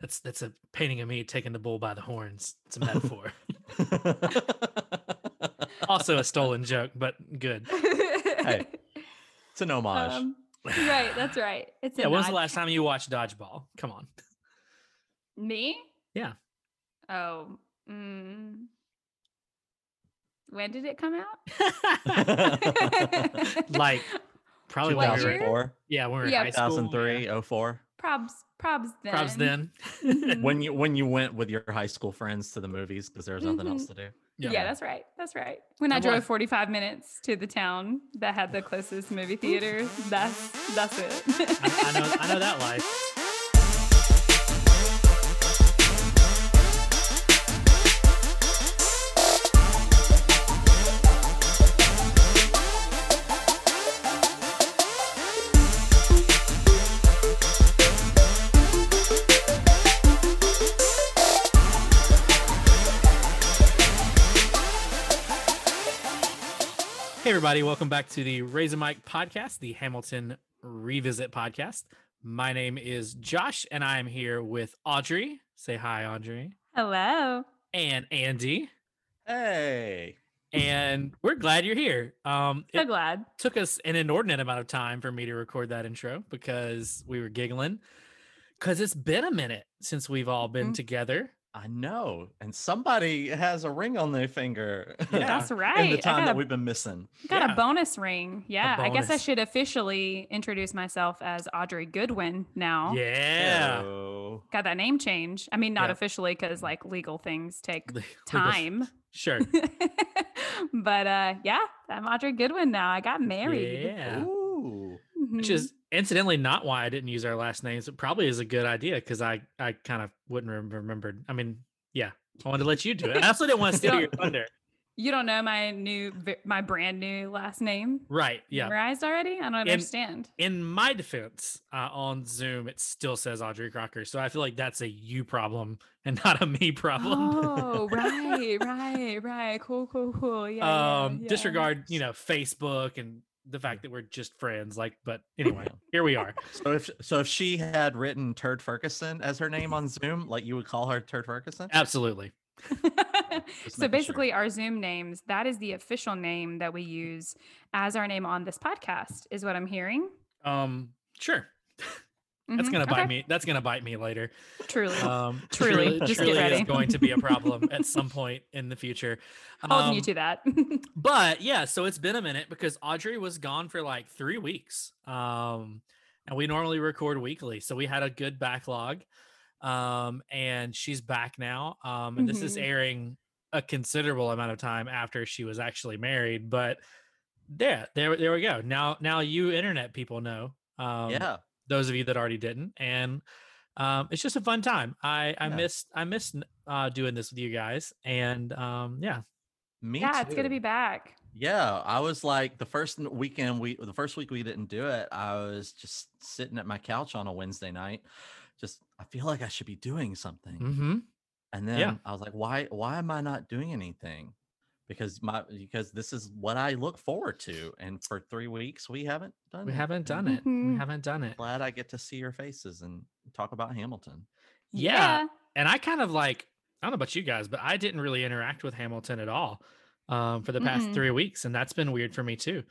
That's that's a painting of me taking the bull by the horns. It's a metaphor. also a stolen joke, but good. hey, it's an homage. Um, right, that's right. It's a Yeah, when was the last time you watched dodgeball? Come on. Me? Yeah. Oh. Mm. When did it come out? like probably when we 2004, yeah, we were in Yeah. high school. 2003, 04. Probs, probs then. Probs then. When you when you went with your high school friends to the movies because there was nothing else mm-hmm. to do. Yeah. yeah. that's right. That's right. When I And drove 45 minutes to the town that had the closest movie theater, that's that's it. I, I know I know that life. everybody, welcome back to the Raise a Mic podcast, the Hamilton Revisit podcast. My name is Josh, and I'm here with Audrey. Say hi, Audrey. Hello. And Andy. Hey. And we're glad you're here. Um, So it glad. took us an inordinate amount of time for me to record that intro because we were giggling. Because it's been a minute since we've all been Mhm. together. I know. And somebody has a ring on their finger. Yeah. That's In right. the time got, that a, we've been missing. got Yeah. a bonus ring. Yeah. I guess I should officially introduce myself as Audrey Goodwin now. Yeah. So, Got that name change. I mean, not Yeah. officially because like legal things take Le- legal- time. Sure. but uh yeah, I'm Audrey Goodwin now. I got married. Yeah. Ooh. Which Mhm. is incidentally not why I didn't use our last names. It probably is a good idea because I, I kind of wouldn't have remembered. I mean, yeah, I wanted to let you do it. I also didn't want to steal your thunder. you don't know my new my brand new last name Right. Yeah. memorized already? I don't understand. In my defense, uh, on Zoom, it still says Audrey Crocker. So I feel like that's a you problem and not a me problem. Oh, right, right, right. Cool, cool, cool. Yeah. yeah, um yeah. disregard you know facebook and the fact that we're just friends like but anyway here we are So if so if she had written Turd Ferguson as her name on Zoom, like you would call her Turd Ferguson? absolutely so making sure. basically, our Zoom names, that is the official name that we use as our name on this podcast, is what I'm hearing. um sure that's Mhm, gonna bite okay. me that's gonna bite me later Truly. um Truly, just get truly is going to be a problem at some point in the future Holding you Um, to that. but yeah so it's been a minute because audrey was gone for like three weeks um and we normally record weekly so we had a good backlog um and she's back now um and this is Mhm. airing a considerable amount of time after she was actually married but there there there we go now now you internet people know um yeah. Those of you that already didn't and um it's just a fun time i i Yeah. missed i missed uh doing this with you guys and um yeah Me yeah, it's gonna be back. Yeah, I was like the first weekend we the first week we didn't do it. I was just sitting at my couch on a Wednesday night. Just I feel like I should be doing something. mm-hmm. And then Yeah. I was like, why why am I not doing anything? Because my because this is what I look forward to. And for three weeks we haven't done we it. haven't done it we Mhm. haven't done it Glad I get to see your faces and talk about Hamilton. Yeah. and i kind of like i don't know about you guys but i didn't really interact with hamilton at all um for the past Mm-mm. three weeks and that's been weird for me too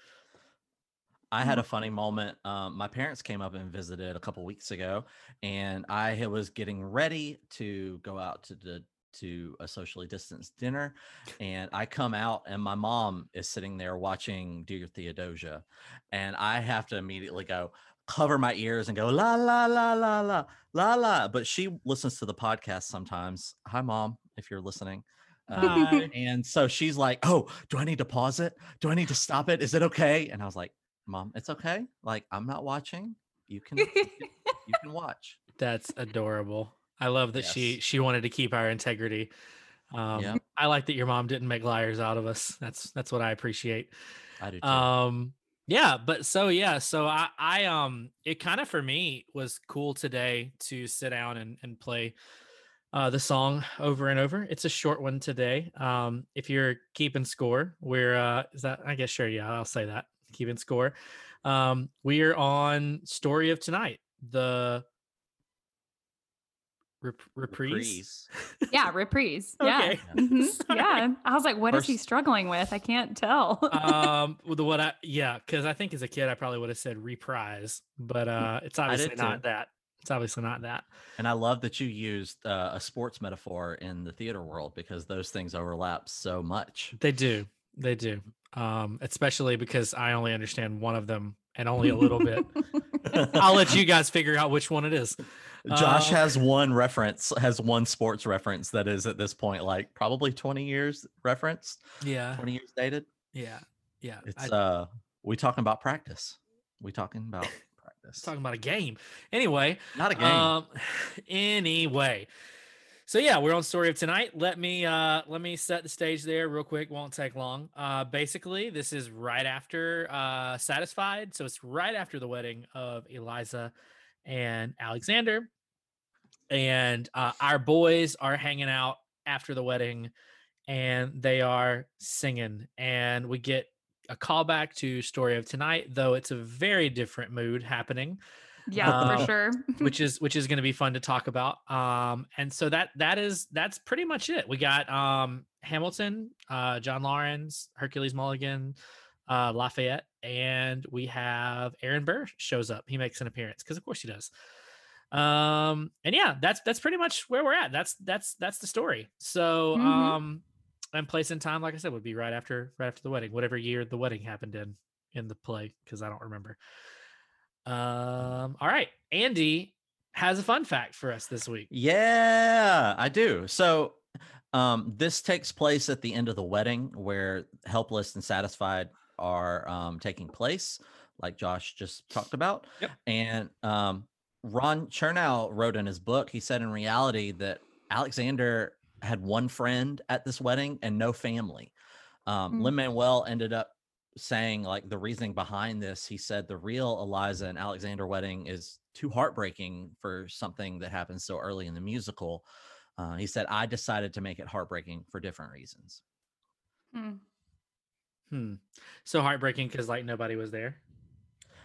I had a funny moment. Um, my parents came up and visited a couple weeks ago, and I was getting ready to go out to the to a socially distanced dinner, and I come out, and my mom is sitting there watching Dear Theodosia, and I have to immediately go cover my ears and go la la la la la la la. But she listens to the podcast sometimes. Hi, mom, if you're listening. Hi. Uh, and so she's like, "Oh, do I need to pause it? Do I need to stop it? Is it okay?" And I was like, "Mom, it's okay. Like I'm not watching. You can, you can watch." that's adorable i love that she she wanted to keep our integrity. Um Yeah. i like that your mom didn't make liars out of us. That's that's what i appreciate. I do too. um yeah but so yeah so i i um it kind of for me was cool today to sit down and and play uh the song over and over. It's a short one today. Um if you're keeping score we're uh is that i guess sure yeah i'll say that keeping score. Um we are on story of tonight the Rep- reprise. Yeah, reprise. Yeah. Okay. Mhm. Yeah. I was like, what is he struggling with? I can't tell. um with the what I yeah, because I think as a kid I probably would have said reprise, but uh it's obviously not too. that. It's obviously not that. And I love that you used uh, a sports metaphor in the theater world because those things overlap so much. They do. They do. Um, especially because I only understand one of them and only a little bit. I'll let you guys figure out which one it is. Josh Uh, has one reference, has one sports reference that is at this point like probably 20 years reference, Yeah. 20 years dated. Yeah. Yeah. It's I, uh we talking about practice. We talking about practice. talking about a game. Anyway, Not a game. Um, anyway, so yeah, we're on story of tonight. Let me uh let me set the stage there real quick. Won't take long. Uh, basically, this is right after uh satisfied, so it's right after the wedding of Eliza and Alexander, and uh, our boys are hanging out after the wedding, and they are singing, and we get a callback to story of tonight, though it's a very different mood happening yeah, Um, for sure. which is which is going to be fun to talk about. Um, and so that that is that's pretty much it. We got um Hamilton, uh, John Laurens, Hercules Mulligan, uh, Lafayette, and we have Aaron Burr shows up. He makes an appearance because of course he does. Um, and yeah, that's that's pretty much where we're at. That's that's that's the story. So Mhm. um, and place and time, like I said, would be right after right after the wedding, whatever year the wedding happened in in the play, because I don't remember. Um, all right. Andy has a fun fact for us this week. Yeah, I do. So um, this takes place at the end of the wedding where helpless and satisfied are um, taking place, like Josh just talked about. Yep. And um, Ron Chernow wrote in his book, he said in reality that Alexander had one friend at this wedding and no family. Um, Mm. Lin Manuel ended up saying like the reasoning behind this he said the real eliza and alexander wedding is too heartbreaking for something that happens so early in the musical uh, he said i decided to make it heartbreaking for different reasons Hmm. Hmm. So heartbreaking because like nobody was there.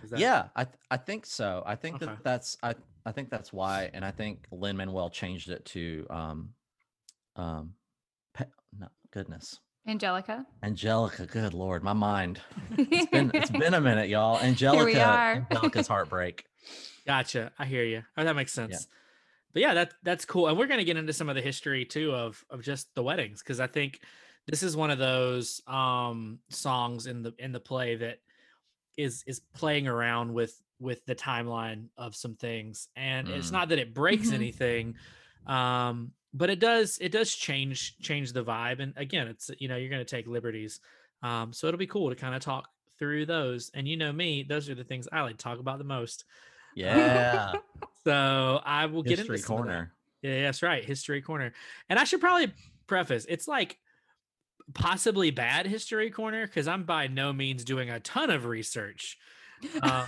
Is that- yeah i th- i think so i think Okay. that that's i i think that's why and i think lin manuel changed it to um um pe- no goodness Angelica. angelica good lord my mind it's been it's been a minute y'all angelica are. angelica's heartbreak Gotcha. I hear you. Oh, that makes sense. But yeah, that that's cool. And we're gonna get into some of the history too of of just the weddings because I think this is one of those um songs in the in the play that is is playing around with with the timeline of some things. And it's Mm. not that it breaks Mhm. anything, um, but it does it does change change the vibe. And again, it's you know, you're gonna take liberties. Um, so it'll be cool to kind of talk through those. And you know me, those are the things I like to talk about the most. yeah So I will get history into some of that. corner Yeah, that's right. History corner. And I should probably preface it's like possibly bad history corner because I'm by no means doing a ton of research. Um,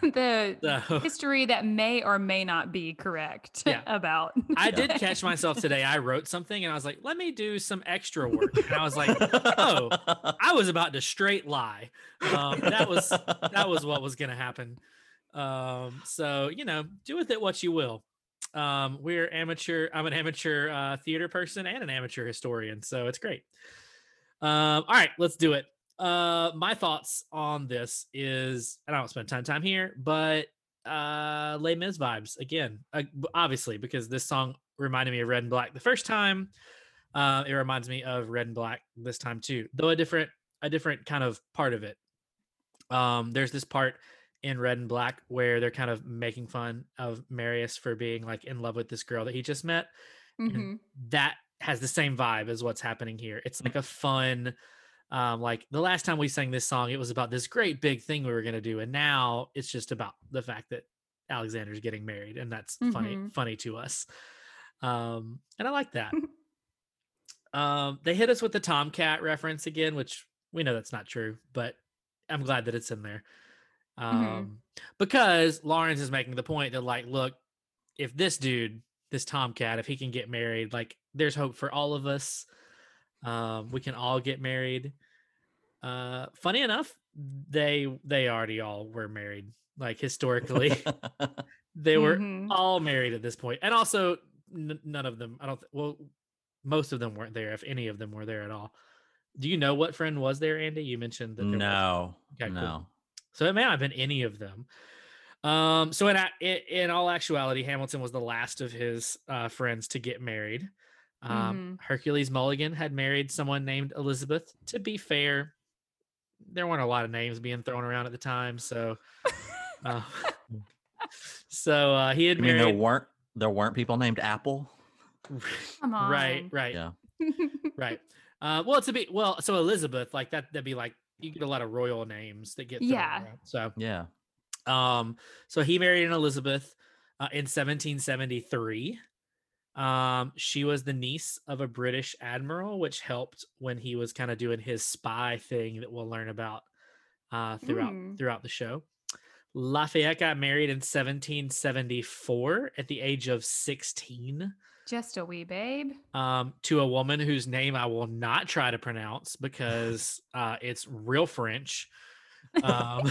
the So history that may or may not be correct Yeah. about. I did catch myself today. I wrote something and I was like, let me do some extra work. And I was like, oh, I was about to straight lie. Um, that was that was what was going to happen. Um, so you know, do with it what you will. Um, we're amateur. I'm an amateur uh, theater person and an amateur historian, so it's great. Um, all right, let's do it. Uh, my thoughts on this is, and I don't spend of time here, but uh, Les Mis vibes again. Uh, obviously, because this song reminded me of Red and Black the first time. Uh, it reminds me of Red and Black this time too, though a different a different kind of part of it. Um, there's this part in Red and Black where they're kind of making fun of Marius for being like in love with this girl that he just met. Mhm. That has the same vibe as what's happening here. It's like a fun, um, like the last time we sang this song, it was about this great big thing we were gonna do, and now it's just about the fact that Alexander's getting married, and that's funny, Mhm. funny to us. Um, and I like that. um, they hit us with the Tomcat reference again, which we know that's not true, but I'm glad that it's in there. Um, because Laurens is making the point that, like, look, if this dude, this Tomcat, if he can get married, like, there's hope for all of us. Um, we can all get married. Uh, funny enough, they they already all were married. Like historically, they were Mhm. all married at this point, and also n- none of them. I don't. Th- well, most of them weren't there, if any of them were there at all. Do you know what friend was there, Andy? You mentioned that. There was. No, Okay, cool. No. So it may not have been any of them. Um, so in, in in all actuality, Hamilton was the last of his uh, friends to get married. Um, Hercules Mulligan had married someone named Elizabeth. To be fair, there weren't a lot of names being thrown around at the time, so uh, so uh, he had I mean, there weren't there weren't people named Apple. Come on. right, right, Yeah. right. Uh, well, to be well, so Elizabeth, like that, that'd be like you get a lot of royal names that get thrown Yeah. around. So Yeah. Um, so he married an Elizabeth uh, in 1773. Um, she was the niece of a British admiral, which helped when he was kind of doing his spy thing that we'll learn about uh, throughout Mm. throughout the show. Lafayette got married in 1774 at the age of 16 Just a wee babe. um, to a woman whose name I will not try to pronounce because uh, it's real French. Um,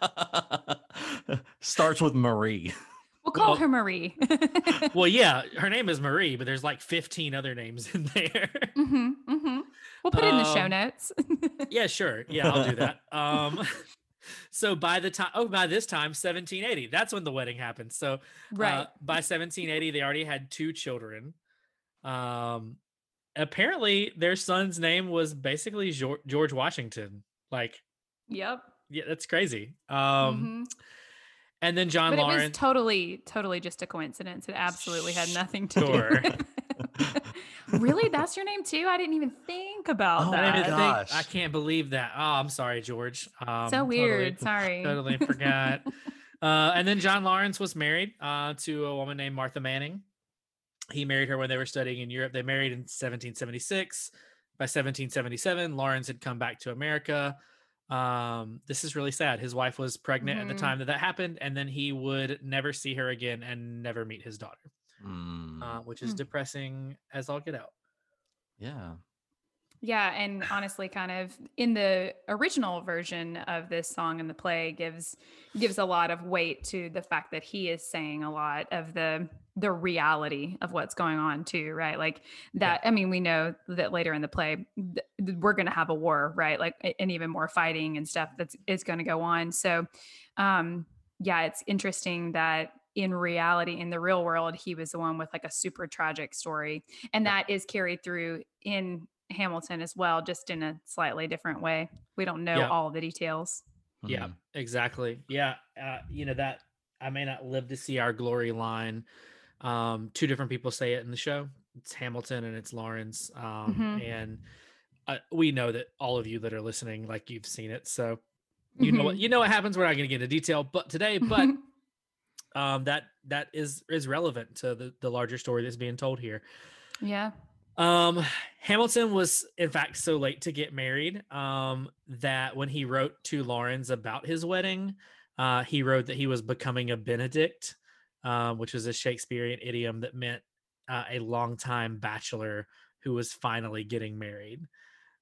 Starts with Marie. We'll call Well- her Marie. well, yeah, her name is Marie, but there's like 15 other names in there. hmm hmm We'll put it in the show Um, notes. yeah, sure. Yeah, I'll do that. Um, so by the time, oh, by this time, 1780, that's when the wedding happened. So right. uh, by 1780, they already had two children. Um, apparently, their son's name was basically Geor- George Washington. Like, yep. yeah, that's crazy. Um, Mhm. and then John But it was Laurens. totally, totally just a coincidence. It absolutely had nothing to Sure. do. really, that's your name too? I didn't even think about Oh, that. even God. think- I can't believe that. Oh, I'm sorry, George. Um, so totally- weird. Sorry. totally forgot. Uh, and then John Laurens was married uh, to a woman named Martha Manning. He married her when they were studying in Europe. They married in 1776. By 1777, Laurens had come back to America. Um, this is really sad. His wife was pregnant at Mhm. the time that that happened, and then he would never see her again and never meet his daughter, Mm, uh, which is Mm. depressing as all get out. yeah. Yeah, and honestly, kind of in the original version of this song in the play gives gives a lot of weight to the fact that he is saying a lot of the the reality of what's going on too, right? Like that. I mean, we know that later in the play th- th- we're going to have a war, right? Like and even more fighting and stuff that's is going to go on. So, um, yeah, it's interesting that in reality, in the real world, he was the one with like a super tragic story, and that is carried through in Hamilton as well, just in a slightly different way. We don't know Yeah. all the details. Yeah, Mhm. exactly. Yeah, uh, you know that I may not live to see our glory line. Um, two different people say it in the show. It's Hamilton and it's Laurens. Um, Mhm. and uh, we know that all of you that are listening, like you've seen it, so you know what Mhm. you know what happens. We're not going to get into detail, but today, but um, that that is is relevant to the the larger story that's being told here. yeah. Um, Hamilton was, in fact, so late to get married um, that when he wrote to Laurens about his wedding, uh, he wrote that he was becoming a Benedict, um, which was a Shakespearean idiom that meant uh, a longtime bachelor who was finally getting married.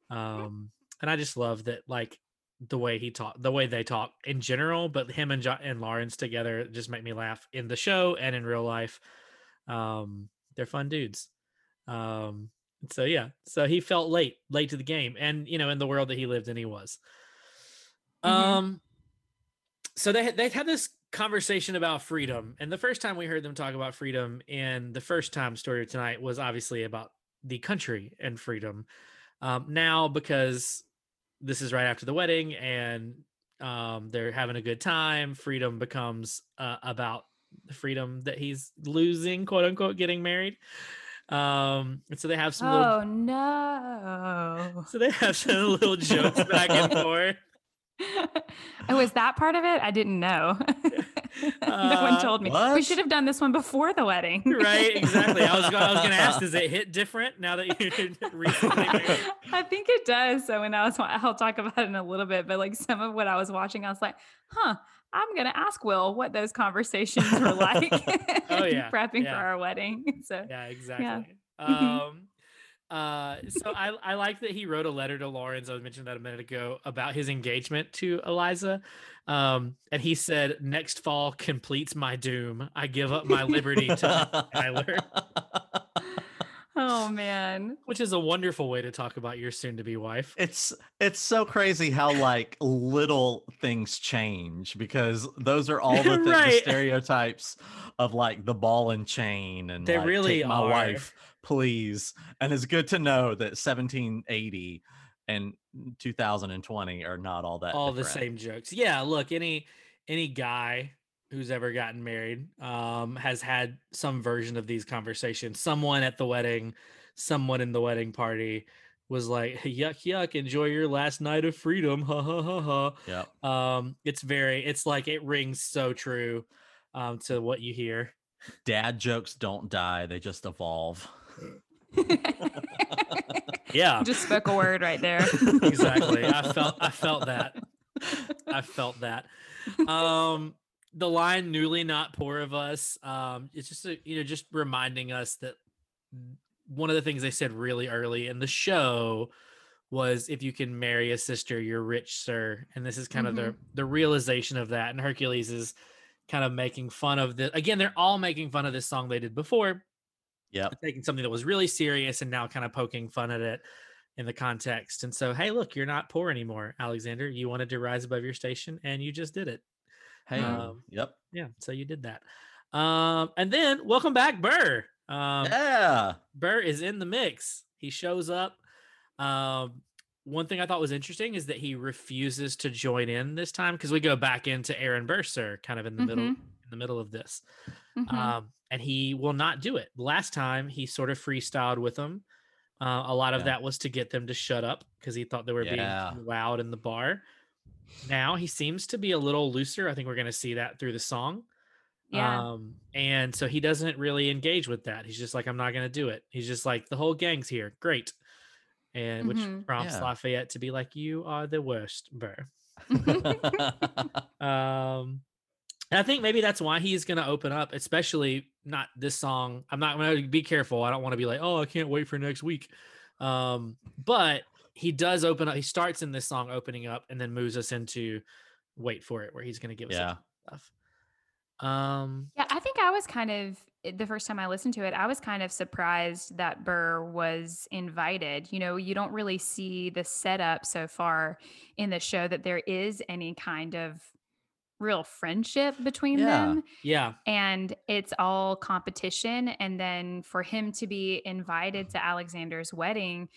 Um, and I just love that, like the way he talk, the way they talk in general, but him and jo- and Laurens together just make me laugh in the show and in real life. Um, they're fun dudes. Um, so yeah, so he felt late, late to the game, and you know, in the world that he lived in, he was. Mhm. Um, so they had they had this conversation about freedom, and the first time we heard them talk about freedom in the first time story of tonight was obviously about the country and freedom. Um, now because this is right after the wedding and um, they're having a good time, freedom becomes uh, about the freedom that he's losing, quote unquote, getting married. Um, and so they have some little Oh no. so they have some little jokes back and forth. Oh, is that part of it? I didn't know. no one Uh, told me. We should have done this one before the wedding. Right, exactly. I was going, I was going to ask, does it hit different now that you're recently married? I think it does. So when I was, I'll talk about it in a little bit, but like some of what I was watching, I was like, huh, I'm going to ask Will what those conversations were like. Oh, yeah, Prepping yeah. for our wedding. So Yeah, exactly. Mhm. Um, Uh, so I, I like that he wrote a letter to Laurens. I mentioned that a minute ago about his engagement to Eliza. Um, and he said, "Next fall completes my doom. I give up my liberty to Schuyler," Oh man. which is a wonderful way to talk about your soon-to-be wife. It's it's so crazy how like little things change because those are all the, thi- the stereotypes of like the ball and chain and They like, really take my are. wife please and it's good to know that 1780 and 2020 are not all that all the same jokes. Yeah, look, any any guy who's ever gotten married um has had some version of these conversations. Someone at the wedding, someone in the wedding party was like, yuck, yuck, enjoy your last night of freedom. Ha ha ha ha. Yeah. Um, it's very, it's like it rings so true um to what you hear. Dad jokes don't die; they just evolve. Yeah, Just spoke a word right there. exactly. I felt I felt that. I felt that. Um the line newly not poor of us um it's just a, you know just reminding us that one of the things they said really early in the show was if you can marry a sister you're rich sir and this is kind of the the realization of that and Hercules is kind of making fun of the again they're all making fun of this song they did before Yep. taking something that was really serious and now kind of poking fun at it in the context. And so, hey, look, you're not poor anymore, Alexander. You wanted to rise above your station and you just did it. Hey. Um, yep. Yeah, so you did that. Um, and then welcome back, Burr. Um, yeah. Burr is in the mix. He shows up. Um, one thing I thought was interesting is that he refuses to join in this time because we go back into Aaron Burr, sir kind of in the middle Mhm. in the middle of this. Mhm. Um, and he will not do it. Last time he sort of freestyled with them. Uh, a lot of Yeah. that was to get them to shut up because he thought they were Yeah. being loud in the bar. Now he seems to be a little looser. I think we're going to see that through the song. yeah. Um, and so he doesn't really engage with that. He's just like, I'm not going to do it. He's just like, the whole gang's here. Great. And which Mhm. prompts Yeah. Lafayette to be like, You are the worst, Burr. Um, and I think maybe that's why he's going to open up, especially not this song. I'm not going to be careful. I don't want to be like, oh, I can't wait for next week. Um, but he does open up. He starts in this song opening up and then moves us into wait for it, where he's going to give us yeah. stuff. Um, Yeah, I think I was kind of eh, the first time I listened to it, I was kind of surprised that Burr was invited. You know, you don't really see the setup so far in the show that there is any kind of real friendship between Yeah. them yeah, and it's all competition and then for him to be invited to Alexander's wedding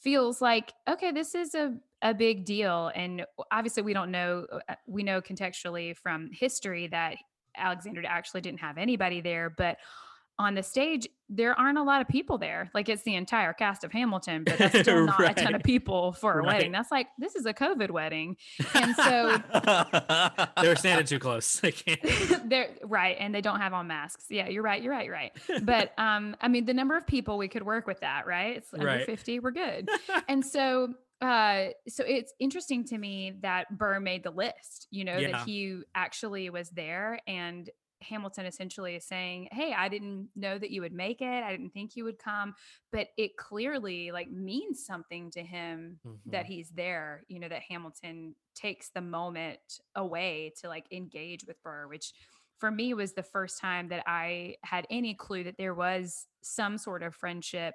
feels like okay this is a a big deal and obviously we don't know uh, we know contextually from history that Alexander actually didn't have anybody there but on the stage there aren't a lot of people there. Like it's the entire cast of Hamilton but that's still not a ton of people for a wedding. That's like this is a covid wedding. And so they were standing too close. I can't. they're right and they don't have on masks. Yeah you're right you're right you're right. But um i mean the number of people we could work with that right? It's under Right. 50 we're good. And so uh so it's interesting to me that burr made the list you know Yeah. that he actually was there and hamilton essentially is saying hey i didn't know that you would make it i didn't think you would come but it clearly like means something to him that Mhm. he's there you know that hamilton takes the moment away to like engage with burr which for me was the first time that i had any clue that there was some sort of friendship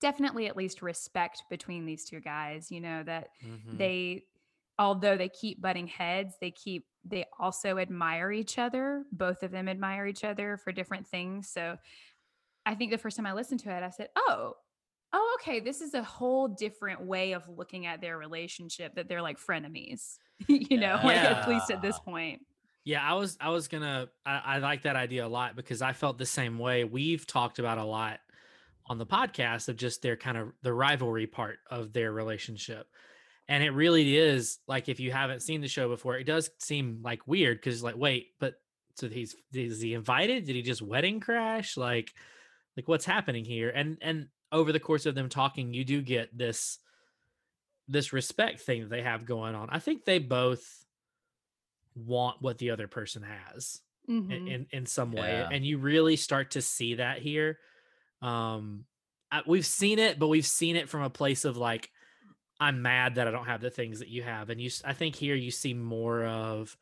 definitely at least respect between these two guys you know that Mhm. they although they keep butting heads they keep they also admire each other both of them admire each other for different things so i think the first time i listened to it i said oh oh okay this is a whole different way of looking at their relationship that they're like frenemies you know like at least at this point Yeah, I was I was gonna I, I like that idea a lot because I felt the same way. We've talked about a lot on the podcast of just their kind of the rivalry part of their relationship. And it really is like if you haven't seen the show before, it does seem like weird because like, wait, but so he's is he invited? Did he just wedding crash? Like, like what's happening here? And and over the course of them talking, you do get this this respect thing that they have going on. I think they both want what the other person has in, Mhm. in in some way Yeah. and you really start to see that here um I, we've seen it, but we've seen it from a place of like, I'm mad that I don't have the things that you have. And you, I think here you see more of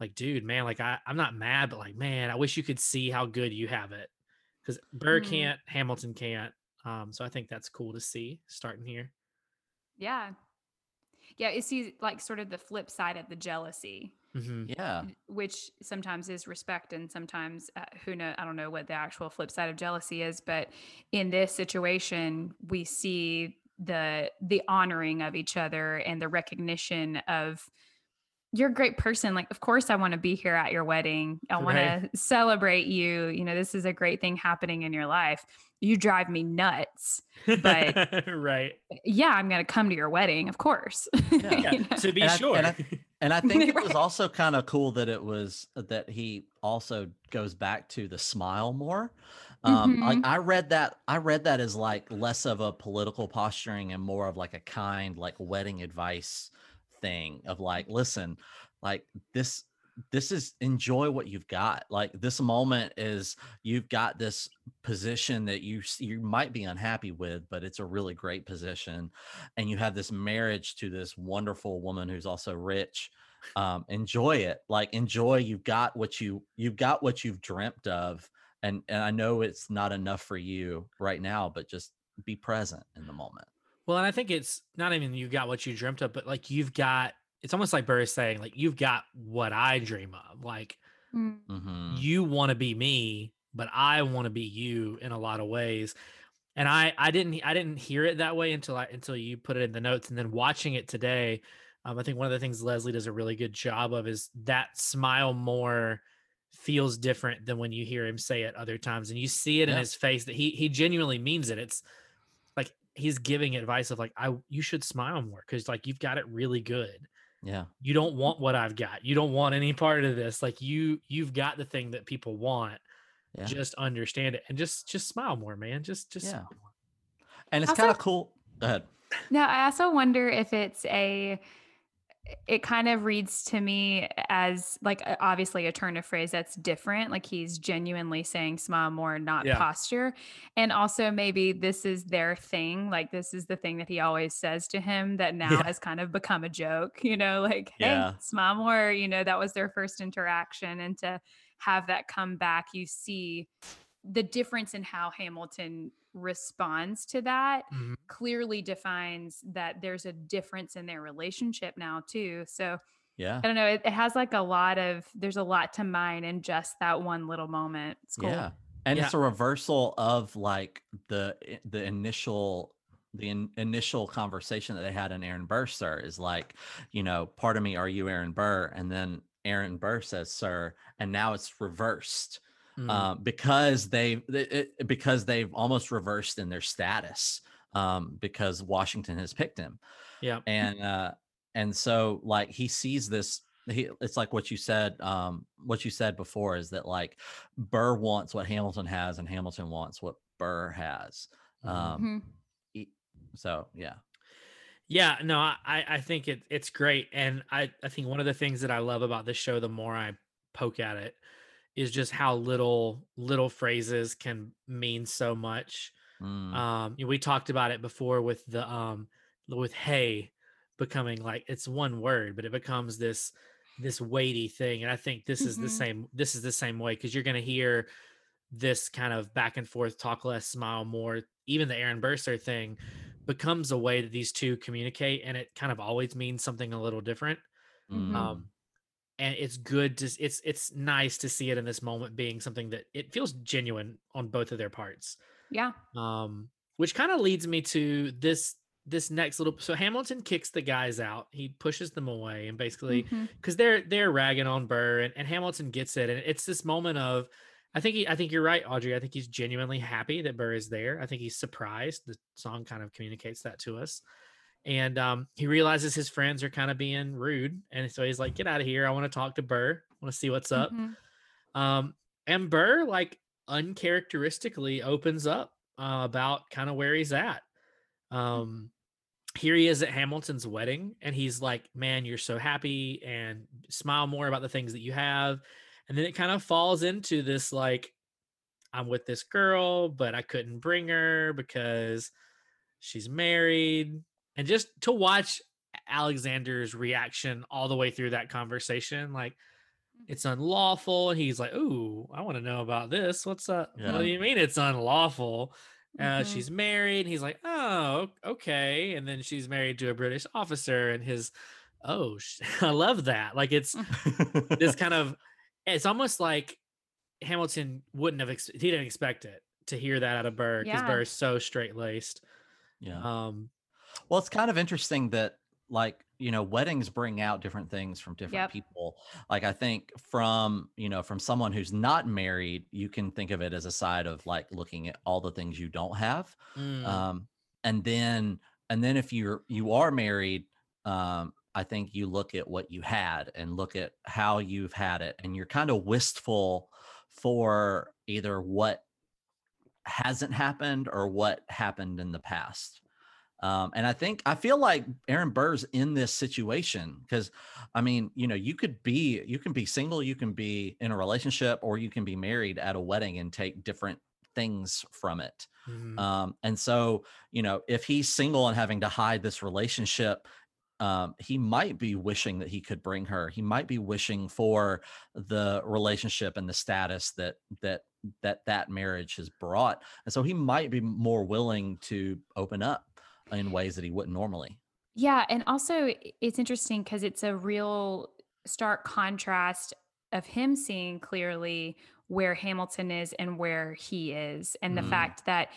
like, dude, man, like I, I'm not mad, but like, man, I wish you could see how good you have it. Cause Burr Mhm. can't, Hamilton can't. Um, so I think that's cool to see starting here. Yeah. Yeah, it's see like sort of the flip side of the jealousy, hmm Yeah. which sometimes is respect and sometimes uh, who know I don't know what the actual flip side of jealousy is, but in this situation we see the the honoring of each other and the recognition of you're a great person. Like, of course, I want to be here at your wedding. I want Right. to celebrate you. You know, this is a great thing happening in your life. You drive me nuts. But- right. Eh, yeah, I'm going to come to your wedding, of course. Yeah. Yeah, You know? to be And I- sure. and I- And I think it was also kind of cool that it was that he also goes back to the smile more. Um, like Mhm. I read that I read that as like less of a political posturing and more of like a kind like wedding advice thing of like, listen, like this this is enjoy what you've got. Like this moment is you've got this position that you you might be unhappy with, but it's a really great position and you have this marriage to this wonderful woman who's also rich um enjoy it like enjoy you've got what you you've got what you've dreamt of and and i know it's not enough for you right now but just be present in the moment Well, and I think it's not even you got what you dreamt of, but like you've got it's almost like Burr is saying, like you've got what I dream of. Like Mm, Mhm. you want to be me, but I want to be you in a lot of ways. And I I didn't I didn't hear it that way until I until you put it in the notes and then watching it today. Um, I think one of the things Leslie does a really good job of is that smile more feels different than when you hear him say it other times and you see it in his face that he he genuinely means it. It's like he's giving advice of like I you should smile more because like you've got it really good yeah you don't want what I've got. You don't want any part of this. Like you you've got the thing that people want. yeah Just understand it and just just smile more, man. Just just Yeah. smile more. and it's kind of cool go ahead Now, I also wonder if it's a, it kind of reads to me as like obviously a turn of phrase that's different. Like he's genuinely saying smile more, not Yeah. posture. And also maybe this is their thing. Like this is the thing that he always says to him that now Yeah. has kind of become a joke, you know, like, hey, Yeah. smile more. You know, that was their first interaction. And to have that come back, you see the difference in how Hamilton responds to that Mhm. clearly defines that there's a difference in their relationship now too so yeah i don't know it, it has like a lot of there's a lot to mine in just that one little moment it's cool Yeah. And Yeah. it's a reversal of like the the initial the in, initial conversation that they had in Aaron Burr, sir, is like, you know, part of me, are you Aaron Burr? And then Aaron Burr says, sir, and now it's reversed Mm. um, because they've it, because they've almost reversed in their status um, because Washington has picked him yeah. and uh and so like he sees this he it's like what you said um what you said before is that like burr wants what hamilton has and hamilton wants what burr has Mhm. um Mhm. e- so yeah Yeah, no, I I I think it it's great, and I I think one of the things that I love about this show, the more I poke at it, is just how little little phrases can mean so much. Mm, Um, you know, we talked about it before with the um with hey becoming like it's one word, but it becomes this this weighty thing, and I think this is the Mhm. same. This is the same way because you're gonna hear this kind of back and forth, talk less, smile more. Even the Aaron Burr, sir thing becomes a way that these two communicate, and it kind of always means something a little different. Mhm. mm, Um, and it's good to it's it's nice to see it in this moment being something that it feels genuine on both of their parts. Yeah. Um which kind of leads me to this this next little so hamilton kicks the guys out. He pushes them away and basically because they're they're ragging on burr and, and hamilton gets it and it's this moment of i think he, i think you're right audrey. I think he's genuinely happy that burr is there. I think he's surprised. The song kind of communicates that to us and um, he realizes his friends are kind of being rude and so he's like get out of here i want to talk to burr i want to see what's up Mhm. um, and Burr like uncharacteristically opens up uh, about kind of where he's at. Um, here he is at Hamilton's wedding, and he's like, "Man, you're so happy, and smile more about the things that you have." And then it kind of falls into this like, I'm with this girl, but I couldn't bring her because she's married. And just to watch Alexander's reaction all the way through that conversation, like it's unlawful. And he's like, Ooh, I want to know about this. What's up? Yeah. What do you mean it's unlawful? Uh, Mhm. She's married. And He's like, Oh, okay. And then she's married to a British officer, and his, Oh, sh- I love that. Like it's this kind of, it's almost like Hamilton wouldn't have, ex- he didn't expect it to hear that out of Burr because Yeah. Burr is so straight laced. yeah. Um, Well, it's kind of interesting that like, you know, weddings bring out different things from different Yep. people. Like I think from, you know, from someone who's not married, you can think of it as a side of like looking at all the things you don't have. mm, Um and then and then if you're you are married, um I think you look at what you had and look at how you've had it and you're kind of wistful for either what hasn't happened or what happened in the past. Um, and I think I feel like Aaron Burr's in this situation because, I mean, you know, you could be you can be single, you can be in a relationship, or you can be married at a wedding and take different things from it. mhm. Um, and so, you know, if he's single and having to hide this relationship, um, he might be wishing that he could bring her. He might be wishing for the relationship and the status that that that that marriage has brought. And so he might be more willing to open up in ways that he wouldn't normally. Yeah, and also it's interesting because it's a real stark contrast of him seeing clearly where Hamilton is and where he is, and the Mm. fact that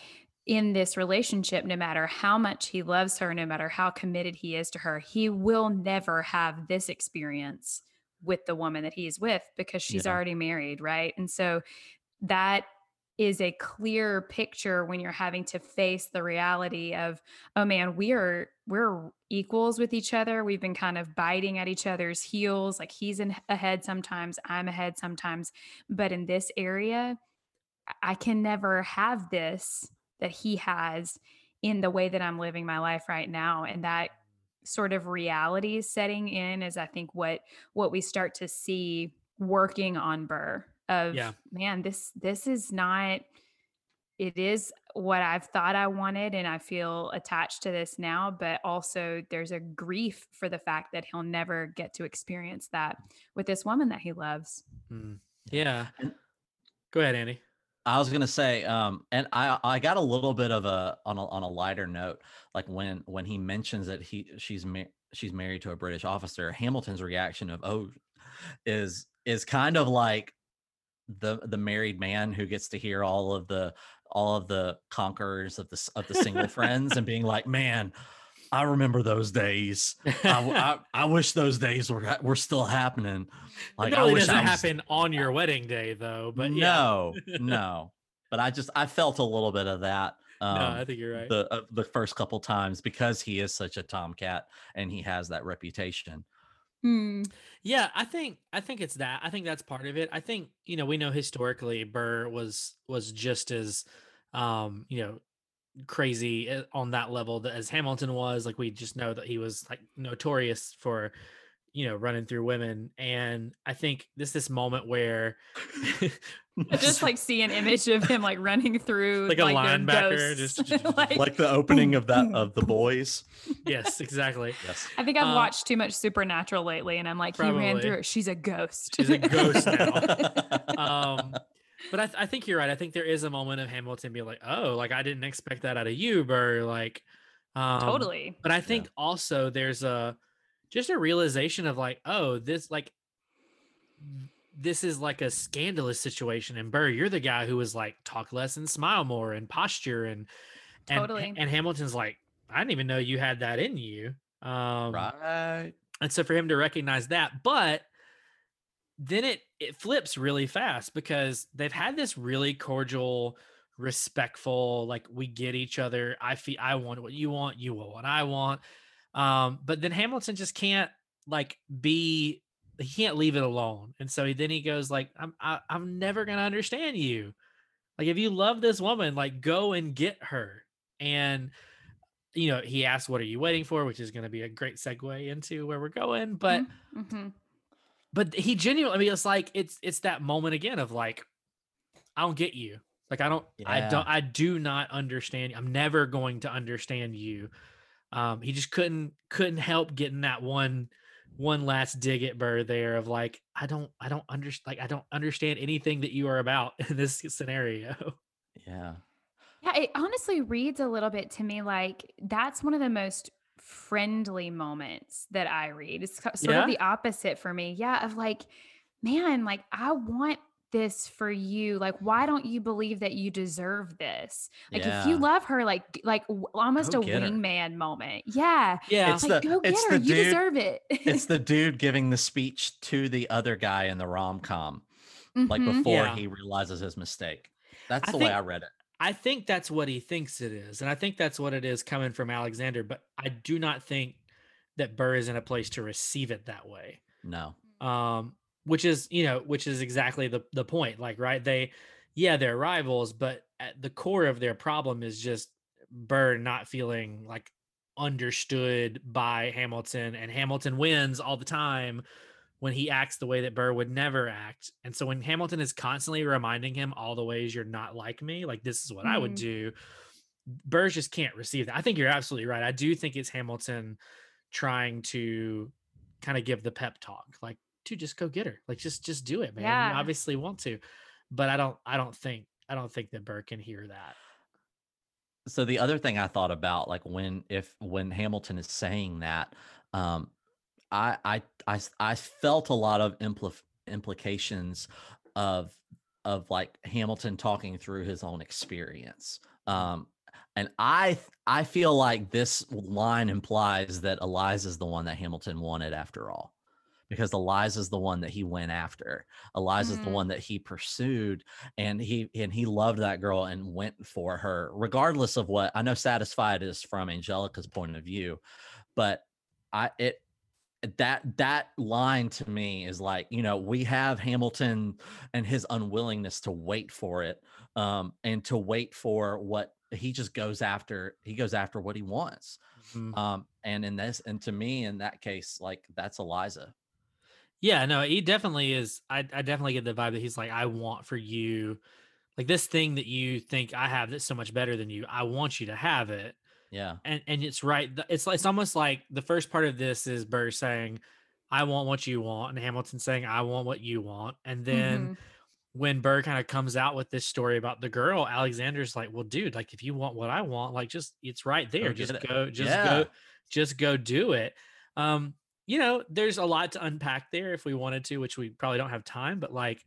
in this relationship, no matter how much he loves her, no matter how committed he is to her, he will never have this experience with the woman that he's with because she's Yeah. already married, right? And so that is a clear picture when you're having to face the reality of oh man we are we're equals with each other. We've been kind of biting at each other's heels. Like he's in ahead sometimes i'm ahead sometimes. But in this area I- can never have this that he has in the way that i'm living my life right now. And that sort of reality setting in is i think what what we start to see working on burr of Yeah. man this this is not it is what I've thought I wanted, and I feel attached to this now. But also, there's a grief for the fact that he'll never get to experience that with this woman that he loves. Mm. Yeah. Go ahead, Andy. I was gonna say, um, and I I got a little bit of a on a on a lighter note, like when when he mentions that he she's ma- she's married to a British officer, Hamilton's reaction of oh, is is kind of like the the married man who gets to hear all of the all of the conquerors of the of the single friends and being like, man, I remember those days. I I wish those days were were still happening. Like it I wish doesn't I was, happen on your wedding day, though. But yeah. no, no. But I just I felt a little bit of that. Um, no, I think you're right. the uh, the first couple times because he is such a tomcat and he has that reputation. Hmm. Yeah, I think I think it's that. I think that's part of it. I think you know we know historically Burr was was just as um you know crazy uh, on that level as Hamilton was. Like we just know that he was like notorious for you know running through women, and I think this this moment where I just like see an image of him like running through Like a their linebacker, ghosts. just- like, like the opening of that of the boys. yes, exactly. Yes. I think I've uh, watched too much Supernatural lately, and I'm like, he ran through it. She's a ghost. She's a ghost um but I, th- I think you're right i think there is a moment of hamilton being like oh like i didn't expect that out of you Burr. like um totally. but i think also there's a just a realization of like oh this like this is like a scandalous situation and Burr, you're the guy who was like talk less and smile more and posture and and, Totally. and hamilton's like i didn't even know you had that in you um right. and so for him to recognize that, but then it it flips really fast because they've had this really cordial, respectful, like we get each other. I feel I want what you want, you want what I want. Um, but then Hamilton just can't like be he can't leave it alone. And so he, then he goes like, I'm I, I'm never gonna understand you. Like if you love this woman, like go and get her. And you know, he asks, What are you waiting for? Which is going to be a great segue into where we're going. But, Mhm. but he genuinely, I mean, it's like, it's, it's that moment again of like, I don't get you. Like I don't, I don't, I do not understand. I'm never going to understand you. Um, he just couldn't couldn't help getting that one one last dig at Burr there of like, I don't, I don't understand, like I don't understand anything that you are about in this scenario. Yeah. Yeah, it honestly reads a little bit to me like that's one of the most friendly moments that I read. It's sort Yeah? of the opposite for me. Yeah, of like, man, like I want this for you. Like, why don't you believe that you deserve this? Like, if you love her, like, like almost Go a get her. wingman moment. Yeah, Yeah, It's like the- go get it's her. the You dude- deserve it. It's the dude giving the speech to the other guy in the rom com, like before Yeah. he realizes his mistake. That's I the way I read it. I think that's what he thinks it is. And I think that's what it is coming from Alexander, but I do not think that Burr is in a place to receive it that way. No. Um, which is, you know, which is exactly the the point. Like, right? They yeah, they're rivals, but at the core of their problem is just Burr not feeling like understood by Hamilton and Hamilton wins all the time when he acts the way that Burr would never act. And so when Hamilton is constantly reminding him all the ways you're not like me, like this is what I would Mhm. do, Burr just can't receive that. I think you're absolutely right. I do think it's Hamilton trying to kind of give the pep talk, like, dude, just go get her. Like just just do it, man. Yeah. You obviously want to. But I don't I don't think I don't think that Burr can hear that. so the other thing I thought about, like when if when Hamilton is saying that, um, i i i felt a lot of impl- implications of of like Hamilton talking through his own experience. Um, and I I feel like this line implies that Eliza is the one that Hamilton wanted after all. Because Eliza is the one that he went after. Eliza is the one that he pursued and he and he loved that girl and went for her regardless of what i know satisfied is from angelica's point of view but i it that that line to me is like you know we have hamilton and his unwillingness to wait for it um and to wait for what he just goes after he goes after what he wants Mhm. um and in this and to me in that case like that's eliza Yeah, no, he definitely is. I, I definitely get the vibe that he's like, I want for you, like this thing that you think I have that's so much better than you. I want you to have it, yeah and and it's right. th- It's it's almost like the first part of this is Burr saying, I want what you want, and Hamilton saying, I want what you want, and then Mhm. when Burr kind of comes out with this story about the girl, Alexander's like, well, dude, like if you want what I want, like just it's right there. get Just it." go, just Yeah. go, just go do it. Um, you know, there's a lot to unpack there if we wanted to, which we probably don't have time, but like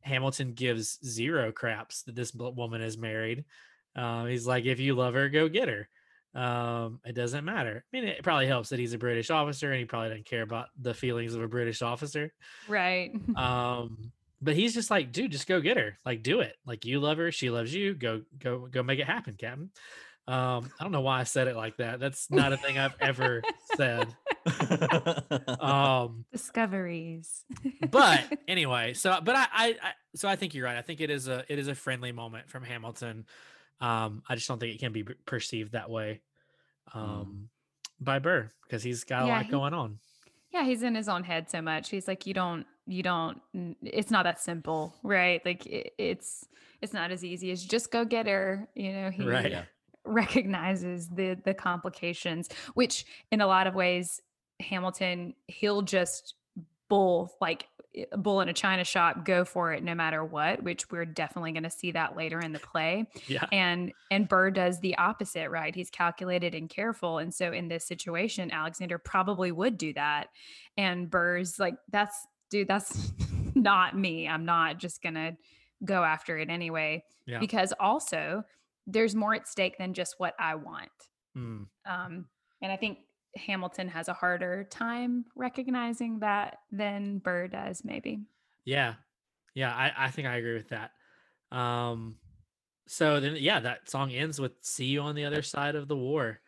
Hamilton gives zero craps that this woman is married. Uh, he's like, if you love her, go get her. Um, it doesn't matter. I mean, it probably helps that he's a British officer and he probably doesn't care about the feelings of a British officer. Right. Um, but he's just like, dude, just go get her. Like, do it. Like you love her, she loves you. Go, go, go make it happen, Captain. Um, I don't know why I said it like that. That's not a thing I've ever said. Um, Discoveries. but anyway, so but I, I, I so I think you're right. I think it is a it is a friendly moment from Hamilton. Um, I just don't think it can be perceived that way um by Burr because he's got a Yeah, lot he- going on. yeah, he's in his own head so much. He's like, you don't, you don't. It's not that simple, right? Like it, it's, it's not as easy as just go get her. You know, he Right. Recognizes the the complications, which in a lot of ways, Hamilton he'll just bull like a bull in a china shop, go for it no matter what. Which we're definitely going to see that later in the play. Yeah. and and Burr does the opposite, right? He's calculated and careful, and so in this situation, Alexander probably would do that, and Burr's like, "That's dude, that's not me. I'm not just gonna go after it anyway." Yeah. Because also, there's more at stake than just what I want, Mm, um, and I think Hamilton has a harder time recognizing that than Burr does, maybe. yeah. Yeah. I, I think I agree with that. Um, so then, yeah, that song ends with "See you on the other side of the war."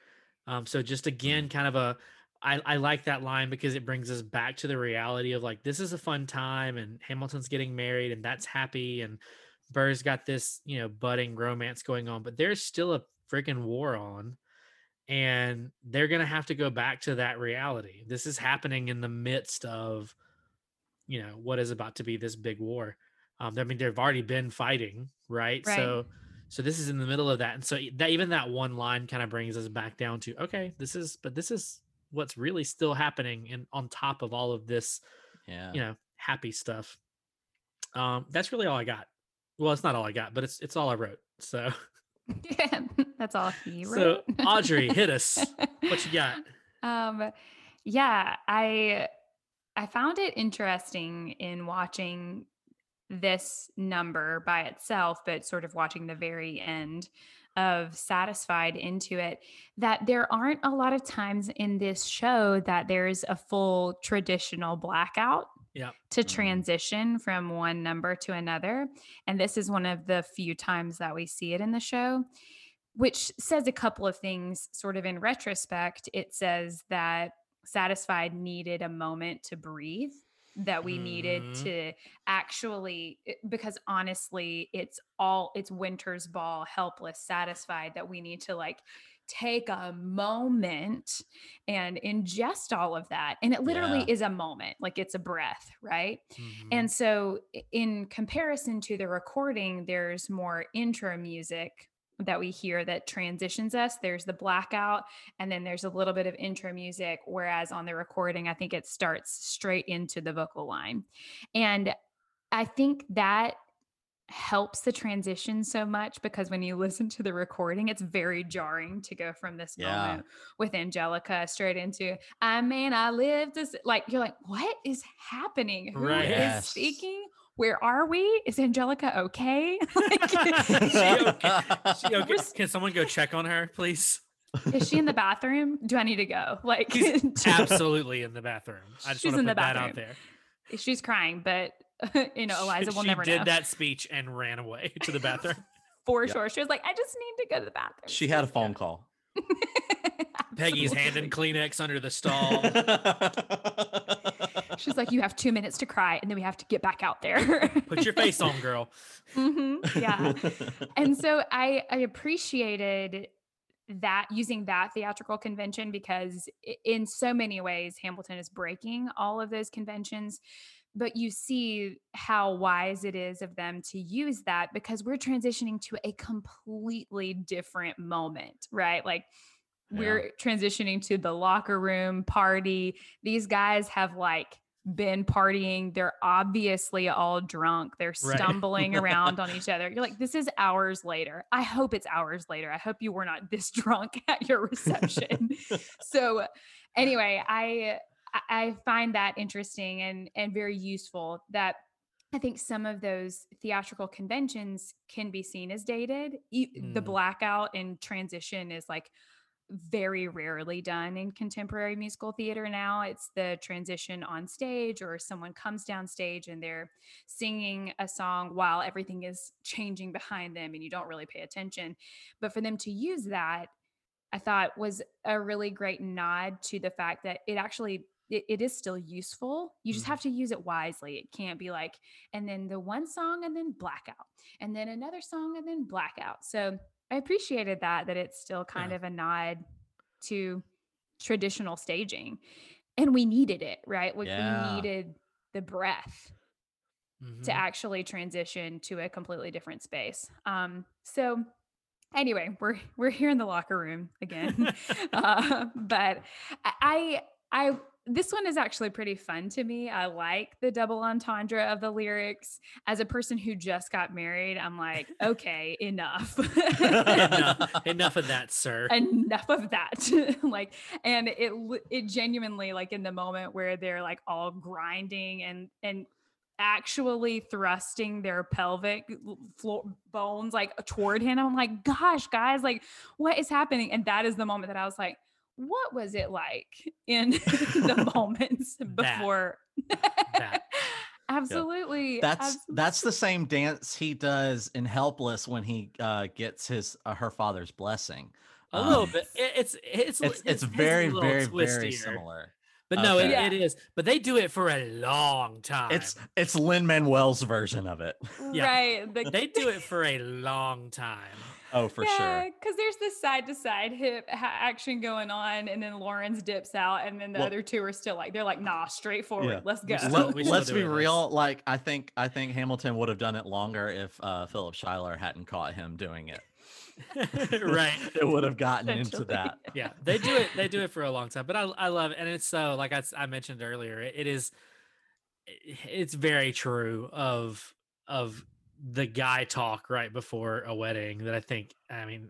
Um, so just again, kind of a, I, I like that line because it brings us back to the reality of like this is a fun time, and Hamilton's getting married, and that's happy, and Burr's got this you know budding romance going on, but there's still a freaking war on, and they're gonna have to go back to that reality. This is happening in the midst of, you know, what is about to be this big war. Um, I mean, they've already been fighting, right? Right. So, so this is in the middle of that, and so that even that one line kind of brings us back down to okay, this is, but this is what's really still happening, and on top of all of this, Yeah. you know, happy stuff. Um, that's really all I got. Well, it's not all I got, but it's it's all I wrote. So, Yeah, that's all he wrote. so. Audrey, hit us. What you got? um yeah i i found it interesting in watching this number by itself but sort of watching the very end of satisfied into it that there aren't a lot of times in this show that there's a full traditional blackout Yep. to Mhm. transition from one number to another and this is one of the few times that we see it in the show which says a couple of things sort of in retrospect it says that satisfied needed a moment to breathe that we needed Mhm. to actually because honestly it's all it's winter's ball helpless satisfied that we need to like take a moment and ingest all of that and it literally Yeah. is a moment like it's a breath right Mhm. and so, in comparison to the recording, there's more intro music that we hear that transitions us. There's the blackout, and then there's a little bit of intro music. Whereas on the recording, I think it starts straight into the vocal line. And I think that helps the transition so much because when you listen to the recording, it's very jarring to go from this Yeah. moment with Angelica straight into I mean, I lived this like you're like, what is happening? Who is Right. Yes. speaking? Where are we? Is Angelica okay? Like, Is she okay? She okay? Can someone go check on her, please? is she in the bathroom? Do I need to go? Like She's Absolutely in the bathroom. I just She's want to in put the that out there. she's crying, but you know, Eliza She- will she never did know. that speech and ran away to the bathroom. For Yeah. sure. She was like, I just need to go to the bathroom. she had a phone call. Peggy's handing Kleenex under the stall. She's like, you have two minutes to cry, and then we have to get back out there. Put your face on, girl. hmm Yeah. and so I I appreciated that using that theatrical convention because in so many ways Hamilton is breaking all of those conventions but you see how wise it is of them to use that because we're transitioning to a completely different moment right? Like Yeah. we're transitioning to the locker room party. These guys have like been partying. They're obviously all drunk. They're Right. stumbling around on each other. You're like this is hours later. I hope it's hours later. I hope you were not this drunk at your reception. So anyway i I- find that interesting and and very useful that i think some of those theatrical conventions can be seen as dated E- the Mm. blackout and transition is like very rarely done in contemporary musical theater now. It's the transition on stage, or someone comes down stage and they're singing a song while everything is changing behind them and you don't really pay attention. But for them to use that, I thought was a really great nod to the fact that it actually it, it is still useful. You just Mhm. have to use it wisely. It can't be like, and then the one song and then blackout, and then another song and then blackout. So I appreciated that that it's still kind Yeah. of a nod to traditional staging. And we needed it, right? Like Yeah. we needed the breath Mhm. to actually transition to a completely different space. Um, so anyway, we're we're here in the locker room again, uh, but I I this one is actually pretty fun to me. I like the double entendre of the lyrics. As a person who just got married, I'm like, okay, enough. enough, enough of that, sir. enough of that like and it it genuinely like in the moment where they're like all grinding and and actually thrusting their pelvic floor bones like toward him i'm like gosh guys like what is happening and that is the moment that i was like what was it like in the moments before That. absolutely That's abso- that's the same dance he does in Helpless when he uh, gets his uh, her father's blessing. a little Um, bit. It- It's it's It's it's his is a very little very very similar. But no, it, Okay. it is. But they do it for a long time. It's it's Lin Manuel's version of it. yeah. right the- they do it for a long time. Oh, for yeah, sure. because there's this side to side hip ha- action going on, and then Laurens dips out, and then the Well- other two are still like they're like, nah, straightforward, Yeah. let's We go. still- Let, us be doing this. real. Like I think I think Hamilton would have done it longer if uh, Philip Schuyler hadn't caught him doing it. right. it would have gotten into that. yeah they do it they do it for a long time but i, I love it and it's so like i, I mentioned earlier it, it is it's very true of of the guy talk right before a wedding that i think i mean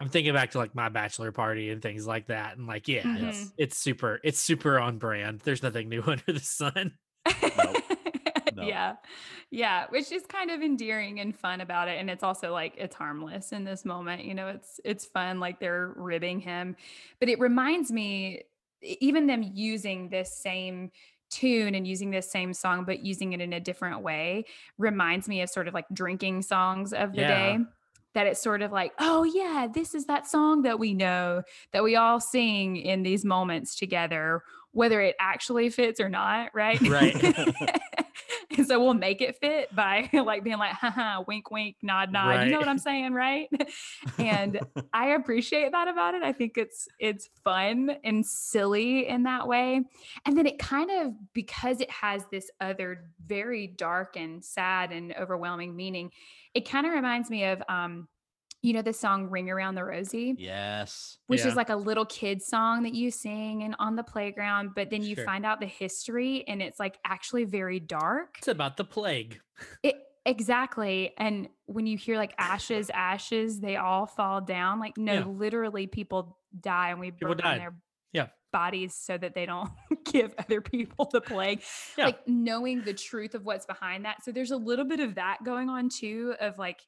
i'm thinking back to like my bachelor party and things like that and like yeah Mhm. it's, it's super it's super on brand there's nothing new under the sun Nope. Yeah. Yeah. Which is kind of endearing and fun about it. And it's also like it's harmless in this moment. You know, it's it's fun, like they're ribbing him. But it reminds me, even them using this same tune and using this same song, but using it in a different way, reminds me of sort of like drinking songs of the Yeah. day. That it's sort of like, oh yeah, this is that song that we know that we all sing in these moments together, whether it actually fits or not, right? Right. and so we'll make it fit by like being like, haha, wink, wink, nod, nod. You know what I'm saying, right? and I appreciate that about it. I think it's it's fun and silly in that way. And then it kind of because it has this other very dark and sad and overwhelming meaning, it kind of reminds me of um, you know, the song Ring Around the Rosie yes. which Yeah. is like a little kid song that you sing and on the playground, but then you Sure. find out the history and it's like actually very dark. it's about the plague It exactly. And when you hear like ashes, ashes, they all fall down. Like no, Yeah. literally people die and we People burn died. their Yeah. bodies so that they don't give other people the plague. Yeah. Like knowing the truth of what's behind that. So there's a little bit of that going on too, of like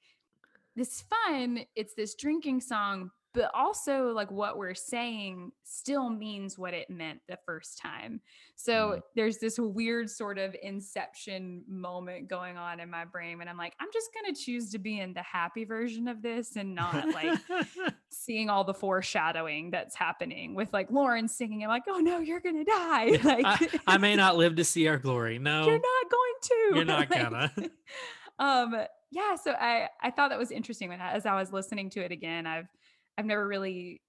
this fun, it's this drinking song, but also like what we're saying still means what it meant the first time. So Mhm. there's this weird sort of inception moment going on in my brain. And I'm like, I'm just going to choose to be in the happy version of this and not like seeing all the foreshadowing that's happening with like Lauren singing. I'm like, oh no, you're going to die. Like, I, I may not live to see our glory no you're not going to. you're not Like, gonna um yeah so i i thought that was interesting when as i was listening to it again i've i've never really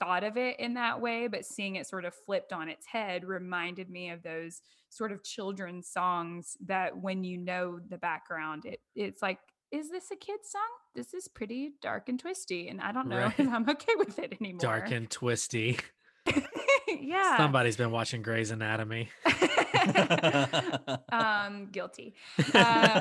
thought of it in that way but seeing it sort of flipped on its head reminded me of those sort of children's songs that when you know the background it it's like is this a kid's song? This is pretty dark and twisty and i don't know Right. if i'm okay with it anymore. Dark and twisty yeah somebody's been watching grey's anatomy um guilty uh,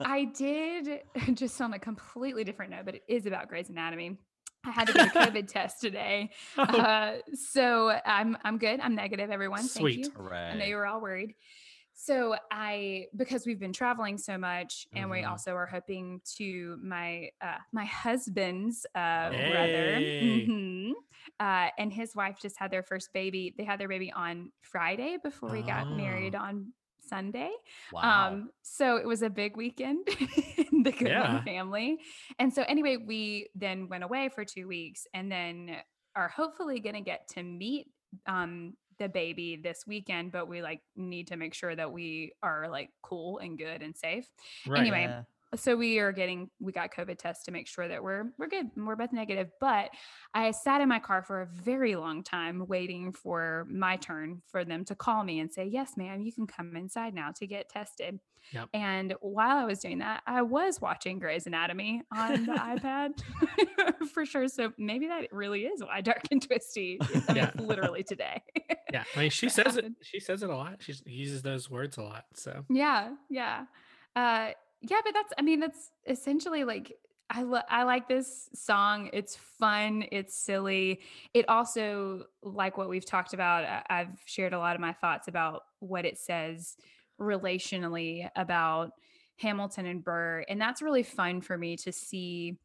I did just on a completely different note, but it is about Grey's Anatomy. I had to get a COVID test today, Oh, uh, so I'm I'm good. I'm negative. Everyone, Sweet. thank you. I know you were all worried. So I because we've been traveling so much, and we Mhm. also are hoping to my uh, my husband's uh, Hey. brother mhm, uh, and his wife just had their first baby. They had their baby on Friday before we got married Oh. on Sunday. Wow. Um, so it was a big weekend in the Goodwin Yeah. family. And so anyway, we then went away for two weeks and then are hopefully gonna get to meet um the baby this weekend, but we like need to make sure that we are like cool and good and safe. right. anyway, Yeah. So we are getting we got covid tests to make sure that we're we're good and we're both negative but i sat in my car for a very long time waiting for my turn for them to call me and say yes ma'am you can come inside now to get tested Yep. and while i was doing that i was watching grey's anatomy on the ipad for sure so maybe that really is why dark and twisty Yeah. literally today yeah i mean she says it she says it a lot she uses those words a lot so Yeah, yeah. Uh yeah, but that's I mean that's essentially like I lo- I like this song. It's fun, it's silly. It also like what we've talked about. I- I've shared a lot of my thoughts about what it says relationally about Hamilton and Burr, and that's really fun for me to see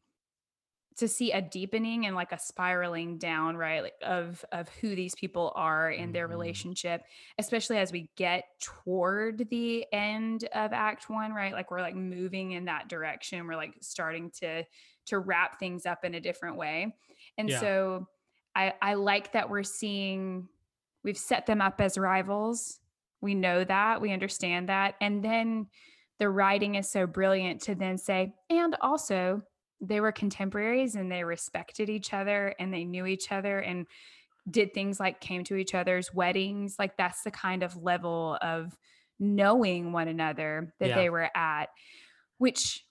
to see a deepening and like a spiraling down right like, of of who these people are in their Mhm. relationship especially as we get toward the end of act 1 right? Like we're like moving in that direction. We're like starting to to wrap things up in a different way. And Yeah. so i i like that we're seeing we've set them up as rivals. We know that. We understand that. And then the writing is so brilliant to then say and also they were contemporaries and they respected each other and they knew each other and did things like came to each other's weddings. Like that's the kind of level of knowing one another that Yeah. they were at, which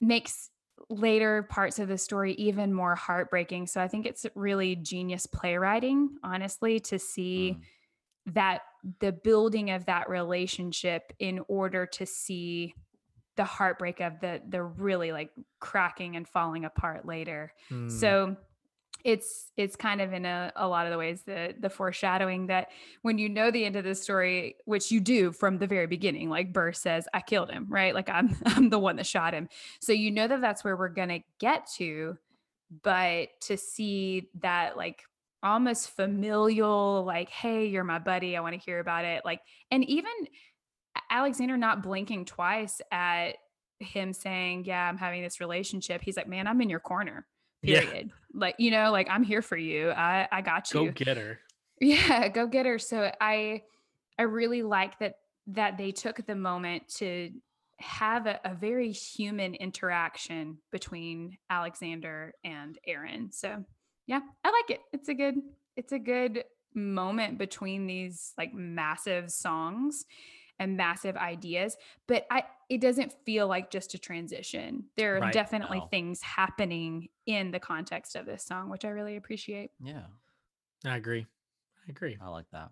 makes later parts of the story even more heartbreaking. So I think it's really genius playwriting, honestly, to see Mm. that the building of that relationship in order to see the heartbreak of the the really like cracking and falling apart later. Mm, So it's it's kind of in a, a lot of the ways the the foreshadowing that when you know the end of the story, which you do from the very beginning, like Burr says, I killed him, right? Like I'm I'm the one that shot him. So you know that that's where we're gonna get to, but to see that like almost familial, like, hey, you're my buddy, I want to hear about it, like, and even Alexander not blinking twice at him saying, Yeah, I'm having this relationship. He's like, Man, I'm in your corner. Yeah. Period. Like, you know, like I'm here for you. I I got you. go get her. Yeah, go get her. So I I really like that that they took the moment to have a, a very human interaction between Alexander and Aaron. So yeah, I like it. It's a good it's a good moment between these like massive songs and massive ideas, but I it doesn't feel like just a transition. There are Right. definitely No. things happening in the context of this song, which I really appreciate. Yeah, I agree. I agree. I like that.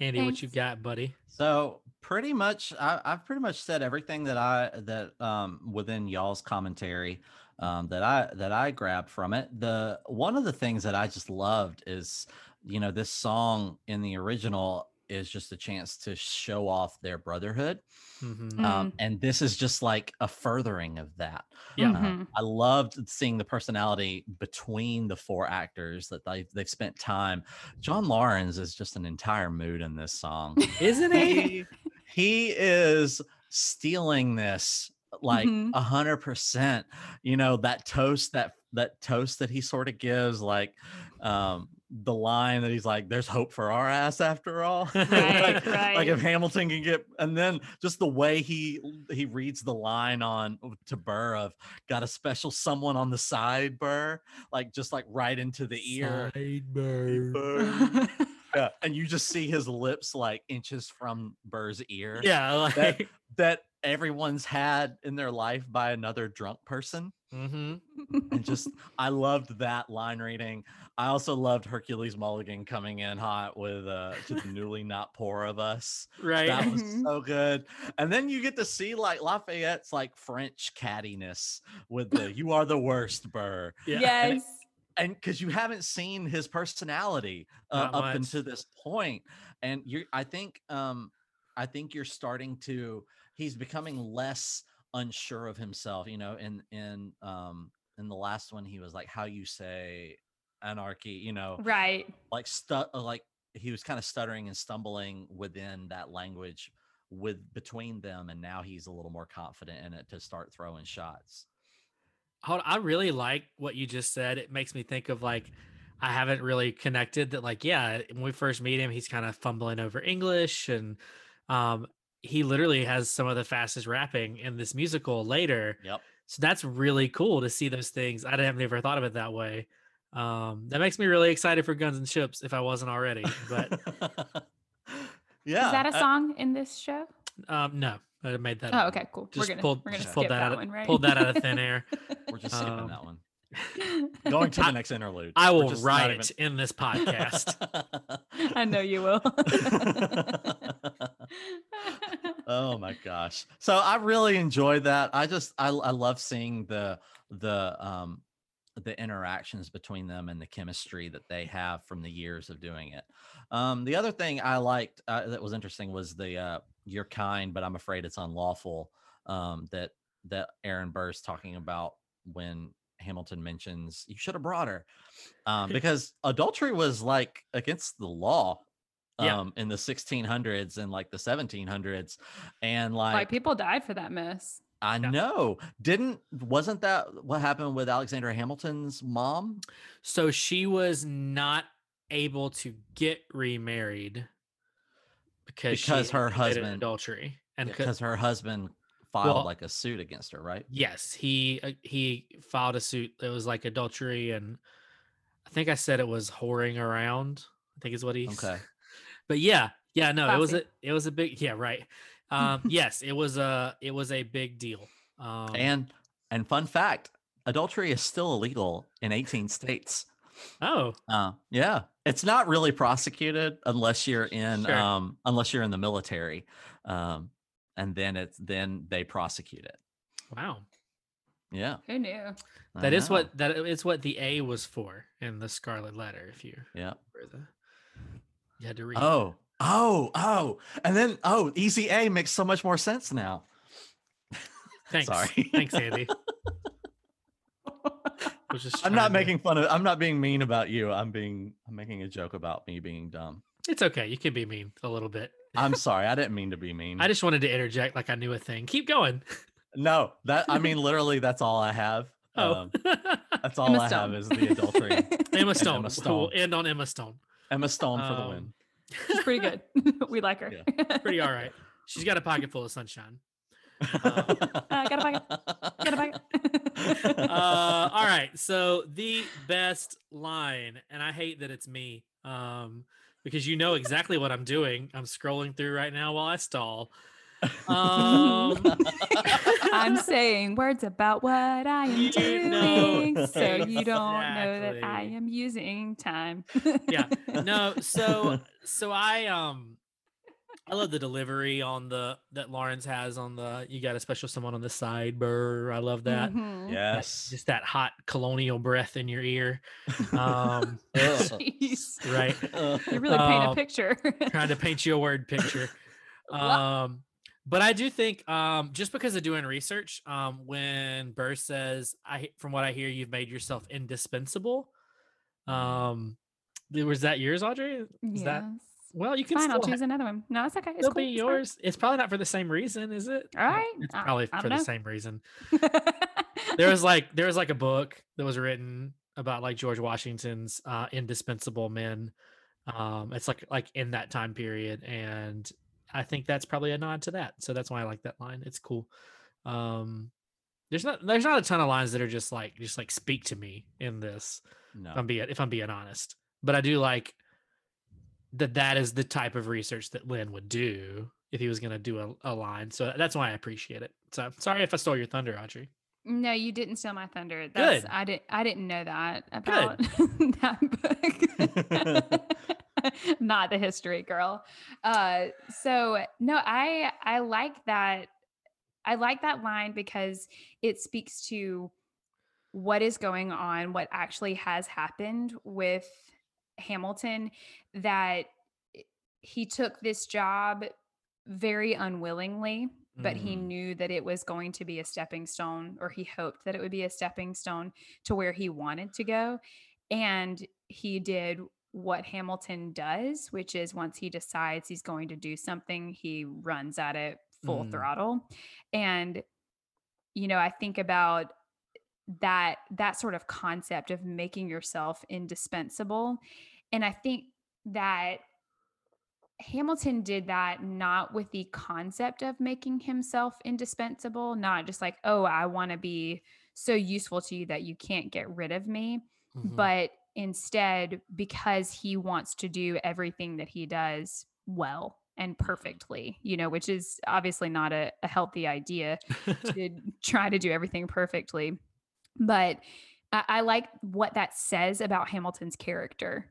Andy, what you got, buddy? So pretty much, I, I've pretty much said everything that I that um, within y'all's commentary um, that I that I grabbed from it. The one of the things that I just loved is, you know, this song in the original is just a chance to show off their brotherhood, Mhm. um, and this is just like a furthering of that. Yeah. Uh, Mhm. I loved seeing the personality between the four actors that they they've spent time. John Laurens is just an entire mood in this song. Isn't he? he he is stealing this like Mhm. a hundred percent. You know that toast that that toast that he sort of gives like um the line that he's like there's hope for our ass after all Right, like, like right. if hamilton can get and then just the way he he reads the line on to burr of got a special someone on the side burr like just like right into the ear Sideburn. Burr. yeah and you just see his lips like inches from burr's ear Yeah, like that, that everyone's had in their life by another drunk person mhm. and just I loved that line reading. I also loved Hercules Mulligan coming in hot with uh to the newly not poor of us. right. That was Mhm. so good. And then you get to see like Lafayette's like French cattiness with the you are the worst burr. yeah. yes. And because you haven't seen his personality uh, up much. until this point. And you I think um I think you're starting to he's becoming less unsure of himself, you know, in in um in the last one he was like how you say anarchy, you know, Right. like stu- uh, like he was kind of stuttering and stumbling within that language with between them and now he's a little more confident in it to start throwing shots. Hold I really like what you just said. It makes me think of like I haven't really connected that like yeah, when we first meet him, he's kind of fumbling over English and um he literally has some of the fastest rapping in this musical later. Yep. So that's really cool to see those things. I have never thought of it that way. Um that makes me really excited for Guns and Ships if I wasn't already. But yeah. Is that a song in this show? um no, I made that Oh, up. okay, cool. Just we're gonna pulled, we're gonna just skip pulled that, that, out of, one, right? pulled that out of thin air. We're just skipping Um, that one. Going to the next interlude. I will just write even- in this podcast. I know you will. oh my gosh so i really enjoyed that i just i, I love seeing the the um the interactions between them and the chemistry that they have from the years of doing it um the other thing i liked uh, that was interesting was the uh you're kind but i'm afraid it's unlawful um that that aaron burr's talking about when hamilton mentions you should have brought her um because adultery was like against the law Yeah. um in the 1600s and like the 1700s and like, like people died for that mess. i Yeah. know didn't wasn't that what happened with alexander hamilton's mom So she was not able to get remarried because, Because her husband- adultery and because her husband filed Well- like a suit against her, right? Yes, he uh, he filed a suit. It was like adultery, and I think I said it was whoring around. I think is what he. Okay. But yeah, yeah, no, it was a it was a big yeah right. Um, yes, it was a it was a big deal. Um, And and fun fact, adultery is still illegal in 18 states. oh, Uh, yeah, it's not really prosecuted unless you're in Sure. um unless you're in the military. Um and then it's then they prosecute it. wow, Yeah. Who knew? I that is know. what that is what the A was for in the Scarlet Letter. If you Yeah. remember the, you had to read. Oh, oh, oh. And then oh, easy A makes so much more sense now. thanks, sorry. thanks, Andy. I'm not to- making fun of I'm not being mean about you. I'm being I'm making a joke about me being dumb. It's okay. You can be mean a little bit. I'm sorry. I didn't mean to be mean. I just wanted to interject like I knew a thing. Keep going. no, that I mean literally that's all I have. Oh, Um, that's all Emma I Stone. have is the adultery. Emma Stone. Emma We'll Stone. end on Emma Stone. Emma Stone for the Um, win. She's pretty good. we like her. Pretty all right. She's got a pocket full of sunshine. Uh, got a pocket. Got a pocket. Uh, all right. So the best line, and I hate that it's me, um, because you know exactly what I'm doing. I'm scrolling through right now while I stall. Um, I'm saying words about what I am You doing, know so you don't know that I am using time. yeah no so so i um i love the delivery on the that laurens has on the you got a special someone on the side burr i love that. Mhm. That- yes. just that hot colonial breath in your ear. Um right? You really paint a Um, picture. trying to paint you a word picture. Um but i do think um just because of doing research um when burr says i from what i hear you've made yourself indispensable um was that yours audrey? Is yes. that well you can Fine, I'll still ha- choose another one. No, it's okay. It's It'll cool. be it's fine. yours. It's probably not for the same reason, is it? All right. It's I- probably I for don't the same reason. There was like there was like a book that was written about like George Washington's uh indispensable men. Um it's like like in that time period and I think that's probably a nod to that. So that's why I like that line. It's cool. Um there's not there's not a ton of lines that are just like just like speak to me in this No. if I'm being if I'm being honest. But I do like that that is the type of research that Lin would do if he was going to do a, a line. So that's why I appreciate it. So sorry if I stole your thunder, Audrey. No, you didn't steal my thunder. That's Good. I didn't I didn't know that about that book. Not the history girl. Uh so no, I I like that I like that line because it speaks to what is going on, what actually has happened with Hamilton that he took this job very unwillingly but he Mhm. knew that it was going to be a stepping stone or he hoped that it would be a stepping stone to where he wanted to go and he did what Hamilton does which is once he decides he's going to do something he runs at it full Mm. throttle and you know i think about that that sort of concept of making yourself indispensable and i think that Hamilton did that not with the concept of making himself indispensable, not just like, oh, I want to be so useful to you that you can't get rid of me, Mhm. but instead because he wants to do everything that he does well and perfectly, you know, which is obviously not a, a healthy idea to try to do everything perfectly. But I, I like what that says about Hamilton's character.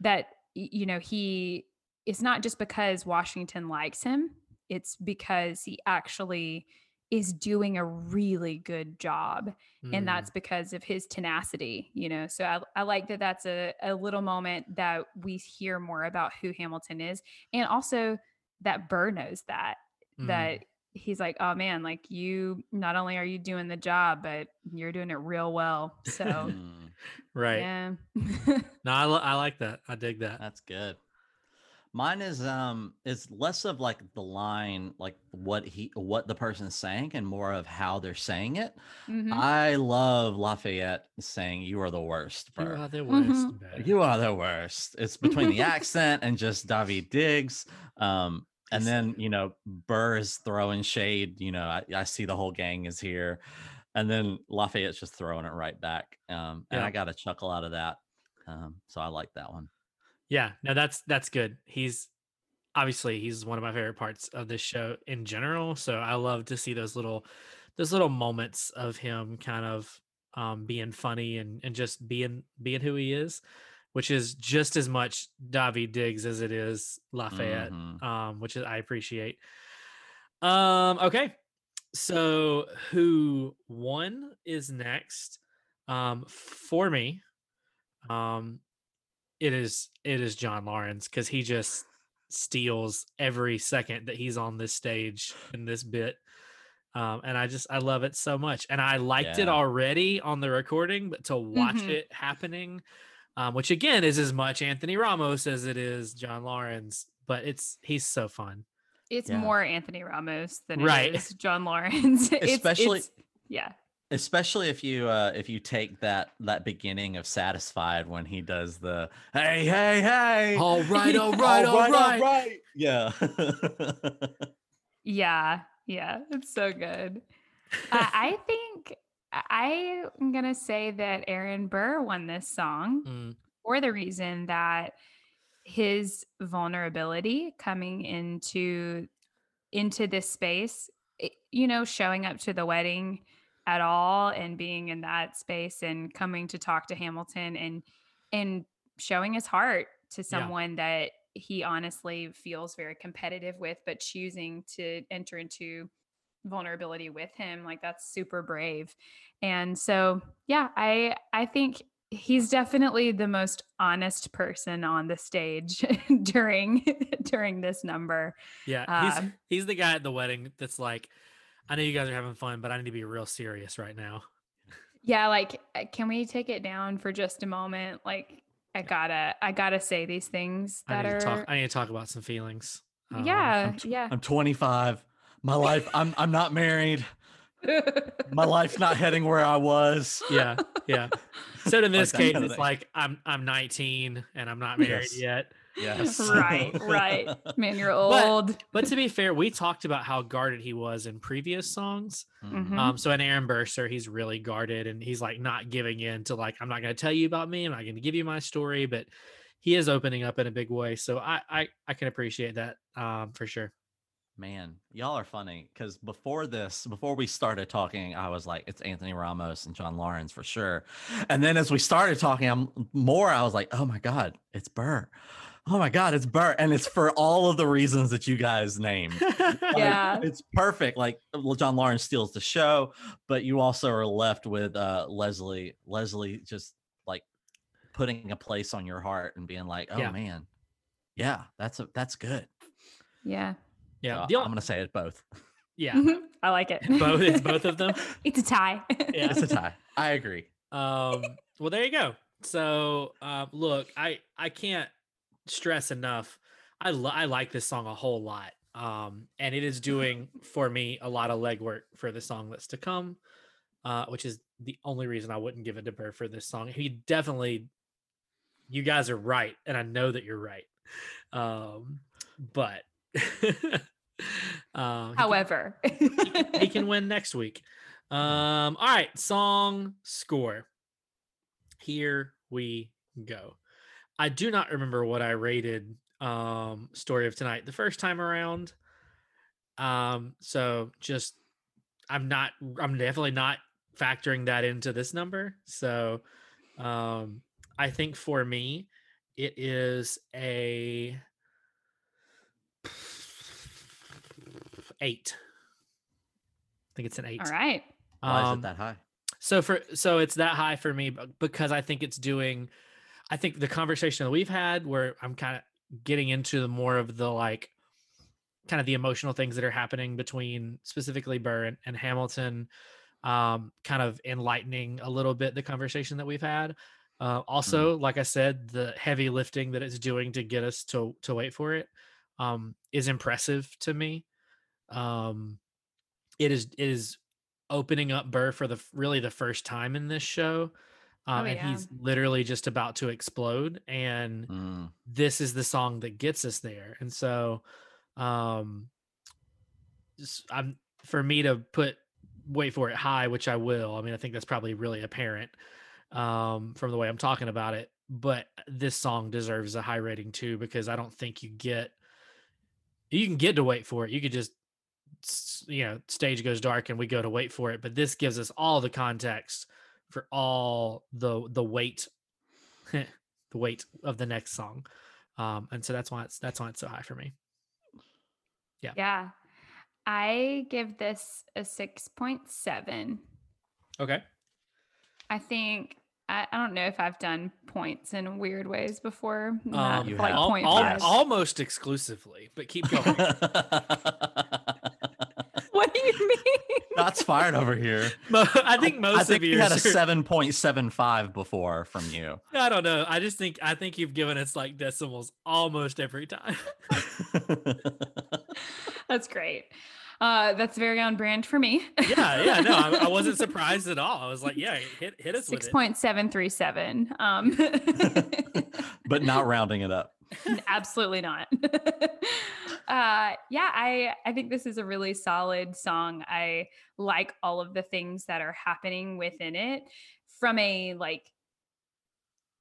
That you know he it's not just because Washington likes him; it's because he actually is doing a really good job, and Mm. that's because of his tenacity. You know, so I, I like that. That's a a little moment that we hear more about who Hamilton is, and also that Burr knows that Mm. that he's like, oh man, like you not only are you doing the job, but you're doing it real well. So Mm, right. yeah. No, I, li- I like that. I dig that. that's good. Mine is um is less of like the line, like what he what the person's saying, and more of how they're saying it. Mhm. I love Lafayette saying "You are the worst." You are the worst. Mhm. You are the worst. It's between the accent and just Daveed Diggs. Um, and then you know Burr is throwing shade. You know, I, I see the whole gang is here, and then Lafayette's just throwing it right back. Um, and Yeah. I got a chuckle out of that. Um, so I like that one. Yeah, no, that's that's good. He's obviously he's one of my favorite parts of this show in general. So I love to see those little those little moments of him kind of um being funny and and just being being who he is, which is just as much Daveed Diggs as it is Lafayette. Mhm. Um, which is I appreciate. Um, okay. So who won is next. Um, for me, um, it is it is John Laurens because he just steals every second that he's on this stage in this bit. Um, and I just I love it so much. And I liked it already on the recording, but to watch Mhm. it happening, um, which again is as much Anthony Ramos as it is John Laurens, but it's he's so fun. It's Yeah. more Anthony Ramos than Right. it is John Laurens. It's- Especially- it's- yeah. especially if you uh if you take that that beginning of satisfied when he does the hey hey hey All right, all All right, all right. right. yeah Yeah, yeah, it's so good. Uh, I think I- I'm gonna say that Aaron Burr won this song Mm, for the reason that his vulnerability coming into into this space, you know, showing up to the wedding at all and being in that space and coming to talk to Hamilton and and showing his heart to someone that he honestly feels very competitive with but choosing to enter into vulnerability with him like that's super brave and so yeah i i think he's definitely the most honest person on the stage during during this number yeah, he's Um, he's the guy at the wedding that's like, I know you guys are having fun, but I need to be real serious right now. yeah like uh, can we take it down for just a moment like i gotta i gotta say these things I that need are to talk. I need to talk about some feelings. Um, yeah I'm tw- yeah i'm 25 my life i'm i'm not married my life's not heading where i was yeah, yeah. So in this that case, kinda it's thing. like I'm I'm 19 and I'm not married Yes. yet. yes right right man you're But- old But to be fair, we talked about how guarded he was in previous songs. Mhm. Mhm. Um, so in Aaron Burr, Sir, he's really guarded and he's like not giving in to like, I'm not gonna tell you about me, I'm not gonna give you my story, but he is opening up in a big way. So I I, I can appreciate that um for sure. Man, y'all are funny because before this, before we started talking, I was like, it's Anthony Ramos and John Laurens for sure. And then as we started talking, I'm more, I was like, oh my God, it's Burr. Oh my God, it's Burr. And it's for all of the reasons that you guys named. Like, Yeah. it's perfect. Like well, John Laurens steals the show, but you also are left with uh Leslie, Leslie just like putting a place on your heart and being like, oh Yeah. man, yeah, that's a that's good. yeah yeah. So the I'm gonna say it both. yeah. i like it Both it's both of them. it's a tie Yeah. It's a tie. I agree. Um, well, there you go. So, uh, look, I I can't stress enough. I lo- I like this song a whole lot. Um, and it is doing for me a lot of legwork for the song that's to come. Uh, which is the only reason I wouldn't give it to Burr for this song. He definitely, you guys are right, and I know that you're right. Um, but, can- however he can, he can win next week. Um, all right, song score. Here we go. I do not remember what I rated um story of tonight the first time around. Um, so just I'm not I'm definitely not factoring that into this number. So um I think for me it is a eight. I think it's an eight. all right Why is Um, it that high? so for so it's that high for me b- because I think it's doing I think the conversation that we've had where I'm kind of getting into the more of the like kind of the emotional things that are happening between specifically Burr and, and Hamilton um kind of enlightening a little bit the conversation that we've had. Uh, also, like I said, the heavy lifting that it's doing to get us to to wait for it um, is impressive to me. Um, it is it is opening up Burr for the really the first time in this show, um, Oh, and yeah. he's literally just about to explode. And Mm, this is the song that gets us there. And so, Um, just, I'm for me to put wait for it high, which I will. I mean, I think that's probably really apparent um, from the way I'm talking about it. But this song deserves a high rating too because I don't think you get you can get to wait for it. You could just you know stage goes dark and we go to wait for it. But this gives us all the context for all the the weight the weight of the next song. Um, and so that's why it's that's why it's so high for me. Yeah. Yeah. I give this a 6.7. Okay. I think I, I don't know if I've done points in weird ways before. Um, Not you like have. al- al- almost exclusively, but keep going. what do you mean? Shots fired over here. I think most I think of you had a seven point seven five before from you. I don't know. I just think I think you've given us like decimals almost every time. That's great. Uh, that's very on brand for me. yeah, yeah. No, I, I wasn't surprised at all. I was like, yeah, hit hit us with Six it. point seven three seven. Um, but not rounding it up. absolutely not. uh, yeah, I I think this is a really solid song. I like all of the things that are happening within it from a like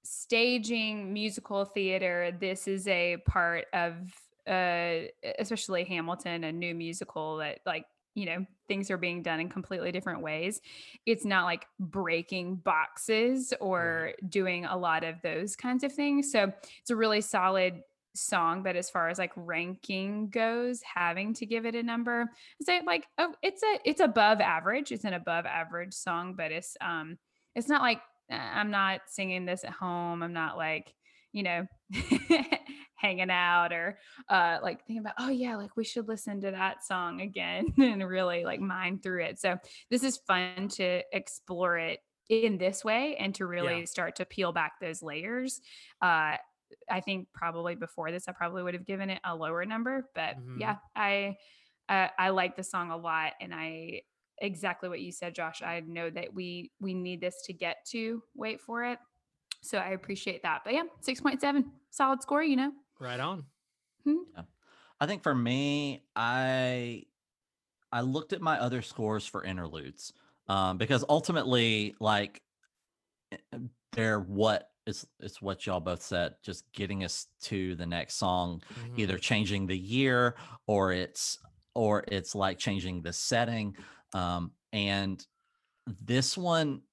staging musical theater. This is a part of uh especially Hamilton, a new musical that like you know things are being done in completely different ways. It's not like breaking boxes or doing a lot of those kinds of things. So it's a really solid song but as far as like ranking goes having to give it a number I say like oh it's a it's above average. It's an above average song but it's um it's not like uh, i'm not singing this at home. I'm not like you know hanging out or uh like thinking about oh yeah like we should listen to that song again and really like mine through it. So this is fun to explore it in this way and to really start to peel back those layers. Uh i think probably before this i probably would have given it a lower number but Mhm. yeah i uh, i like the song a lot and i exactly what you said josh i know that we we need this to get to wait for it so i appreciate that but yeah 6.7 solid score you know Right on. Hmm. I think for me, I I looked at my other scores for interludes um, because ultimately, like, eh, they're what is it's what y'all both said, just getting us to the next song, Mhm. either changing the year or it's or it's like changing the setting. Um, and this one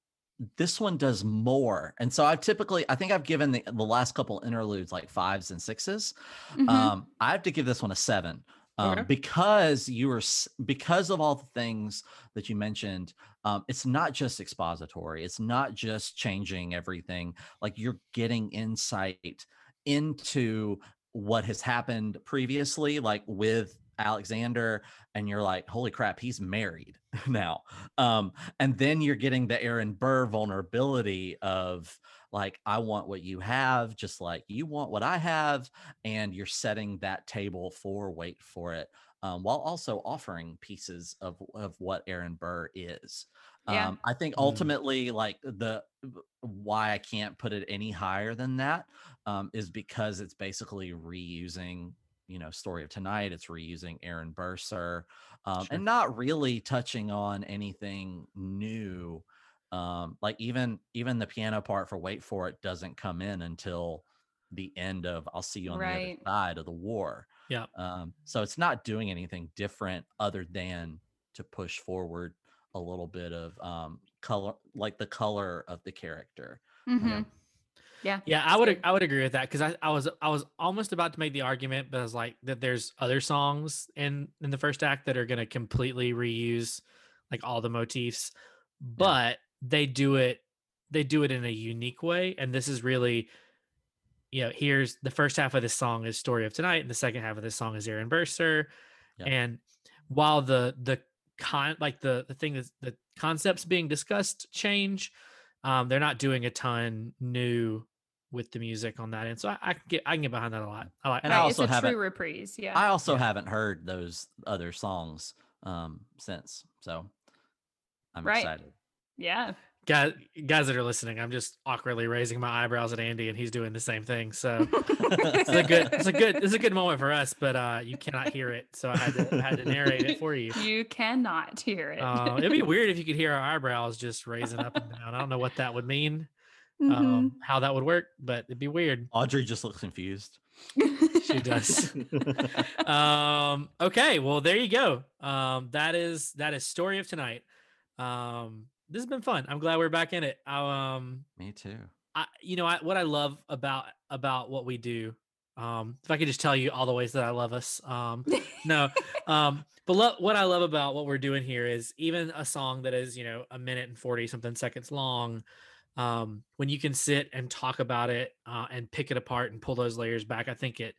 this one does more and so i've typically i think i've given the, the last couple interludes like fives and 6s Mhm. um i have to give this one a seven um Okay. because you were because of all the things that you mentioned um it's not just expository it's not just changing everything like you're getting insight into what has happened previously like with alexander and you're like holy crap he's married now um and then you're getting the aaron burr vulnerability of like i want what you have just like you want what i have and you're setting that table for wait for it um, while also offering pieces of of what aaron burr is Yeah. um, i think Mm. ultimately like the why i can't put it any higher than that um, is because it's basically reusing you know story of tonight it's reusing aaron burr sir um, Sure. and not really touching on anything new um like even even the piano part for wait for it doesn't come in until the end of i'll see you on the other side of the war Yeah. um so it's not doing anything different other than to push forward a little bit of um color like the color of the character Mhm. Yeah. Yeah, I would. I would agree with that because I, I was I was almost about to make the argument, but I was like that there's other songs in in the first act that are gonna completely reuse like all the motifs, but they do it they do it in a unique way, and this is really you know here's the first half of this song is story of tonight, and the second half of this song is Aaron Burr, Sir, Yeah. and while the the con like the the thing is the concepts being discussed change um they're not doing a ton new with the music on that end so i, I can get i can get behind that a lot i like And I- I also it's a haven't- true reprise. Yeah. i also Yeah. haven't heard those other songs um since so i'm Right. excited yeah. Guys, guys that are listening, I'm just awkwardly raising my eyebrows at Andy, and he's doing the same thing. So it's a good, it's a good, it's a good moment for us. But uh, you cannot hear it, so I had to, I had to narrate it for you. You cannot hear it. Uh, it'd be weird if you could hear our eyebrows just raising up and down. I don't know what that would mean, Mhm. um, how that would work, but it'd be weird. Audrey just looks confused. She does. um okay well there you go um that is that is story of tonight um this has been fun. I'm glad we're back in it. Um Me too. I, you know I, what i love about about what we do um if i could just tell you all the ways that i love us um no um but lo- what i love about what we're doing here is even a song that is you know a minute and 40 something seconds long um when you can sit and talk about it uh, and pick it apart and pull those layers back i think it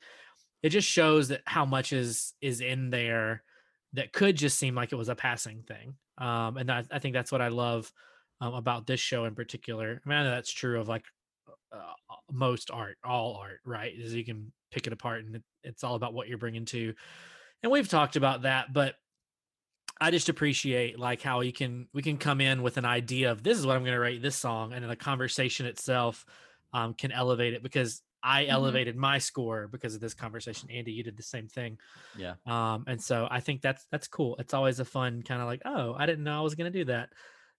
it just shows that how much is is in there that could just seem like it was a passing thing um and that, i think that's what i love um, about this show in particular. I mean I know that's true of like uh, most art all art right is you can pick it apart and it, it's all about what you're bringing to and we've talked about that but i just appreciate like how you can we can come in with an idea of this is what i'm going to write this song and then the conversation itself um, can elevate it because i Mhm. elevated my score because of this conversation andy you did the same thing Yeah. um and so i think that's that's cool it's always a fun kind of like oh i didn't know i was going to do that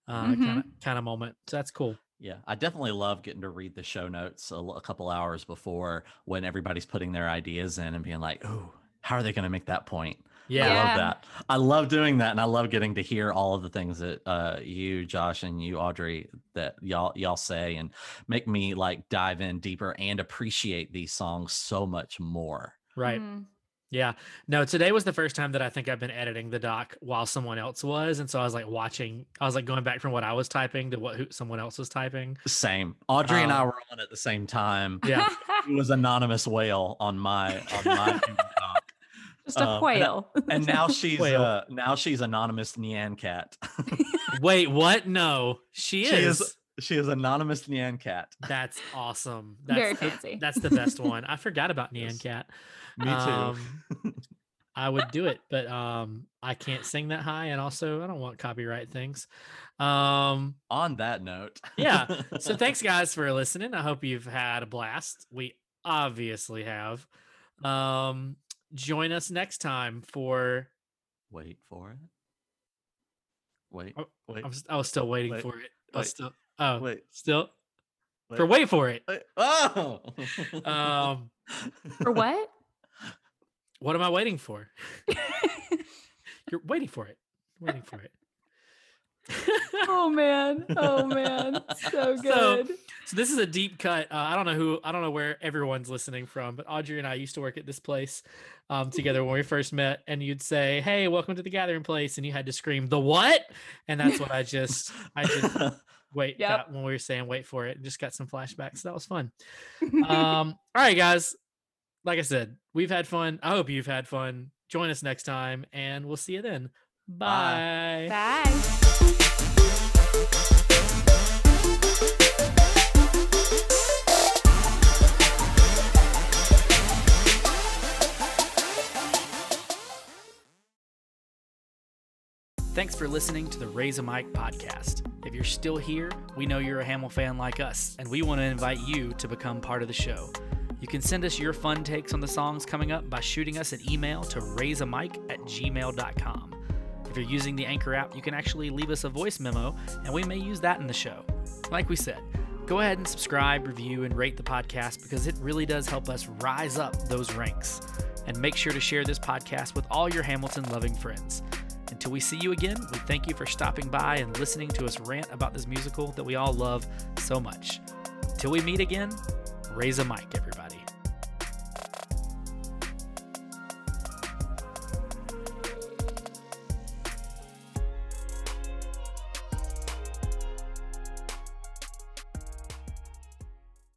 uh kind of kind of moment so that's cool Yeah, I definitely love getting to read the show notes a couple hours before when everybody's putting their ideas in and being like, "Oh, how are they going to make that point?" I yeah, I love that. I love doing that, and I love getting to hear all of the things that uh, you, Josh, and you, Audrey, that y'all y'all say, and make me like dive in deeper and appreciate these songs so much more. right Mhm. Yeah. No, today was the first time that I think I've been editing the doc while someone else was. And so I was like watching, I was like going back from what I was typing to what who, someone else was typing. Same. Audrey and I Um, were on at the same time. Yeah. It was anonymous whale on my on my Doc. Just a Um, and whale. and now she's Whale. uh now she's anonymous Nyan Cat. Wait, what? No, she She is. is- she is anonymous Nyan Cat. That's awesome. Very That's the, fancy. that's the best one. I forgot about Nyan Yes. Cat. Me too. Um, I would do it, but um, I can't sing that high, and also I don't want copyright things. Um, on that note. Yeah, so thanks guys for listening. I hope you've had a blast. We obviously have. Um, join us next time for. Wait for it. Wait. Oh, wait. I was, I was still waiting Wait, for it. I was wait, still. Oh, wait. still for wait, wait for it. wait. Oh. Um, For what? what am I waiting for? You're waiting for it. Waiting for it. Oh man. Oh man. So So- good. So this is a deep cut. Uh, I don't know who, I don't know where everyone's listening from, but Audrey and I used to work at this place um, together when we first met. And you'd say, "Hey, welcome to the Gathering Place," and you had to scream, "The what?" And that's what I just, I just wait Yep. got when we were saying wait for it, and just got some flashbacks. That was fun. Um, all right, guys. Like I said, we've had fun. I hope you've had fun. Join us next time, and we'll see you then. Bye. Bye. Bye. Thanks for listening to the Raise a Mic podcast. If you're still here, we know you're a Hamilfan like us, and we want to invite you to become part of the show. You can send us your fun takes on the songs coming up by shooting us an email to raiseamic at gmail.com. If you're using the Anchor app, you can actually leave us a voice memo, and we may use that in the show. Like we said, go ahead and subscribe, review, and rate the podcast because it really does help us rise up those ranks. And make sure to share this podcast with all your Hamilton loving friends. Until we see you again, we thank you for stopping by and listening to us rant about this musical that we all love so much. Until we meet again, raise a mic, everybody.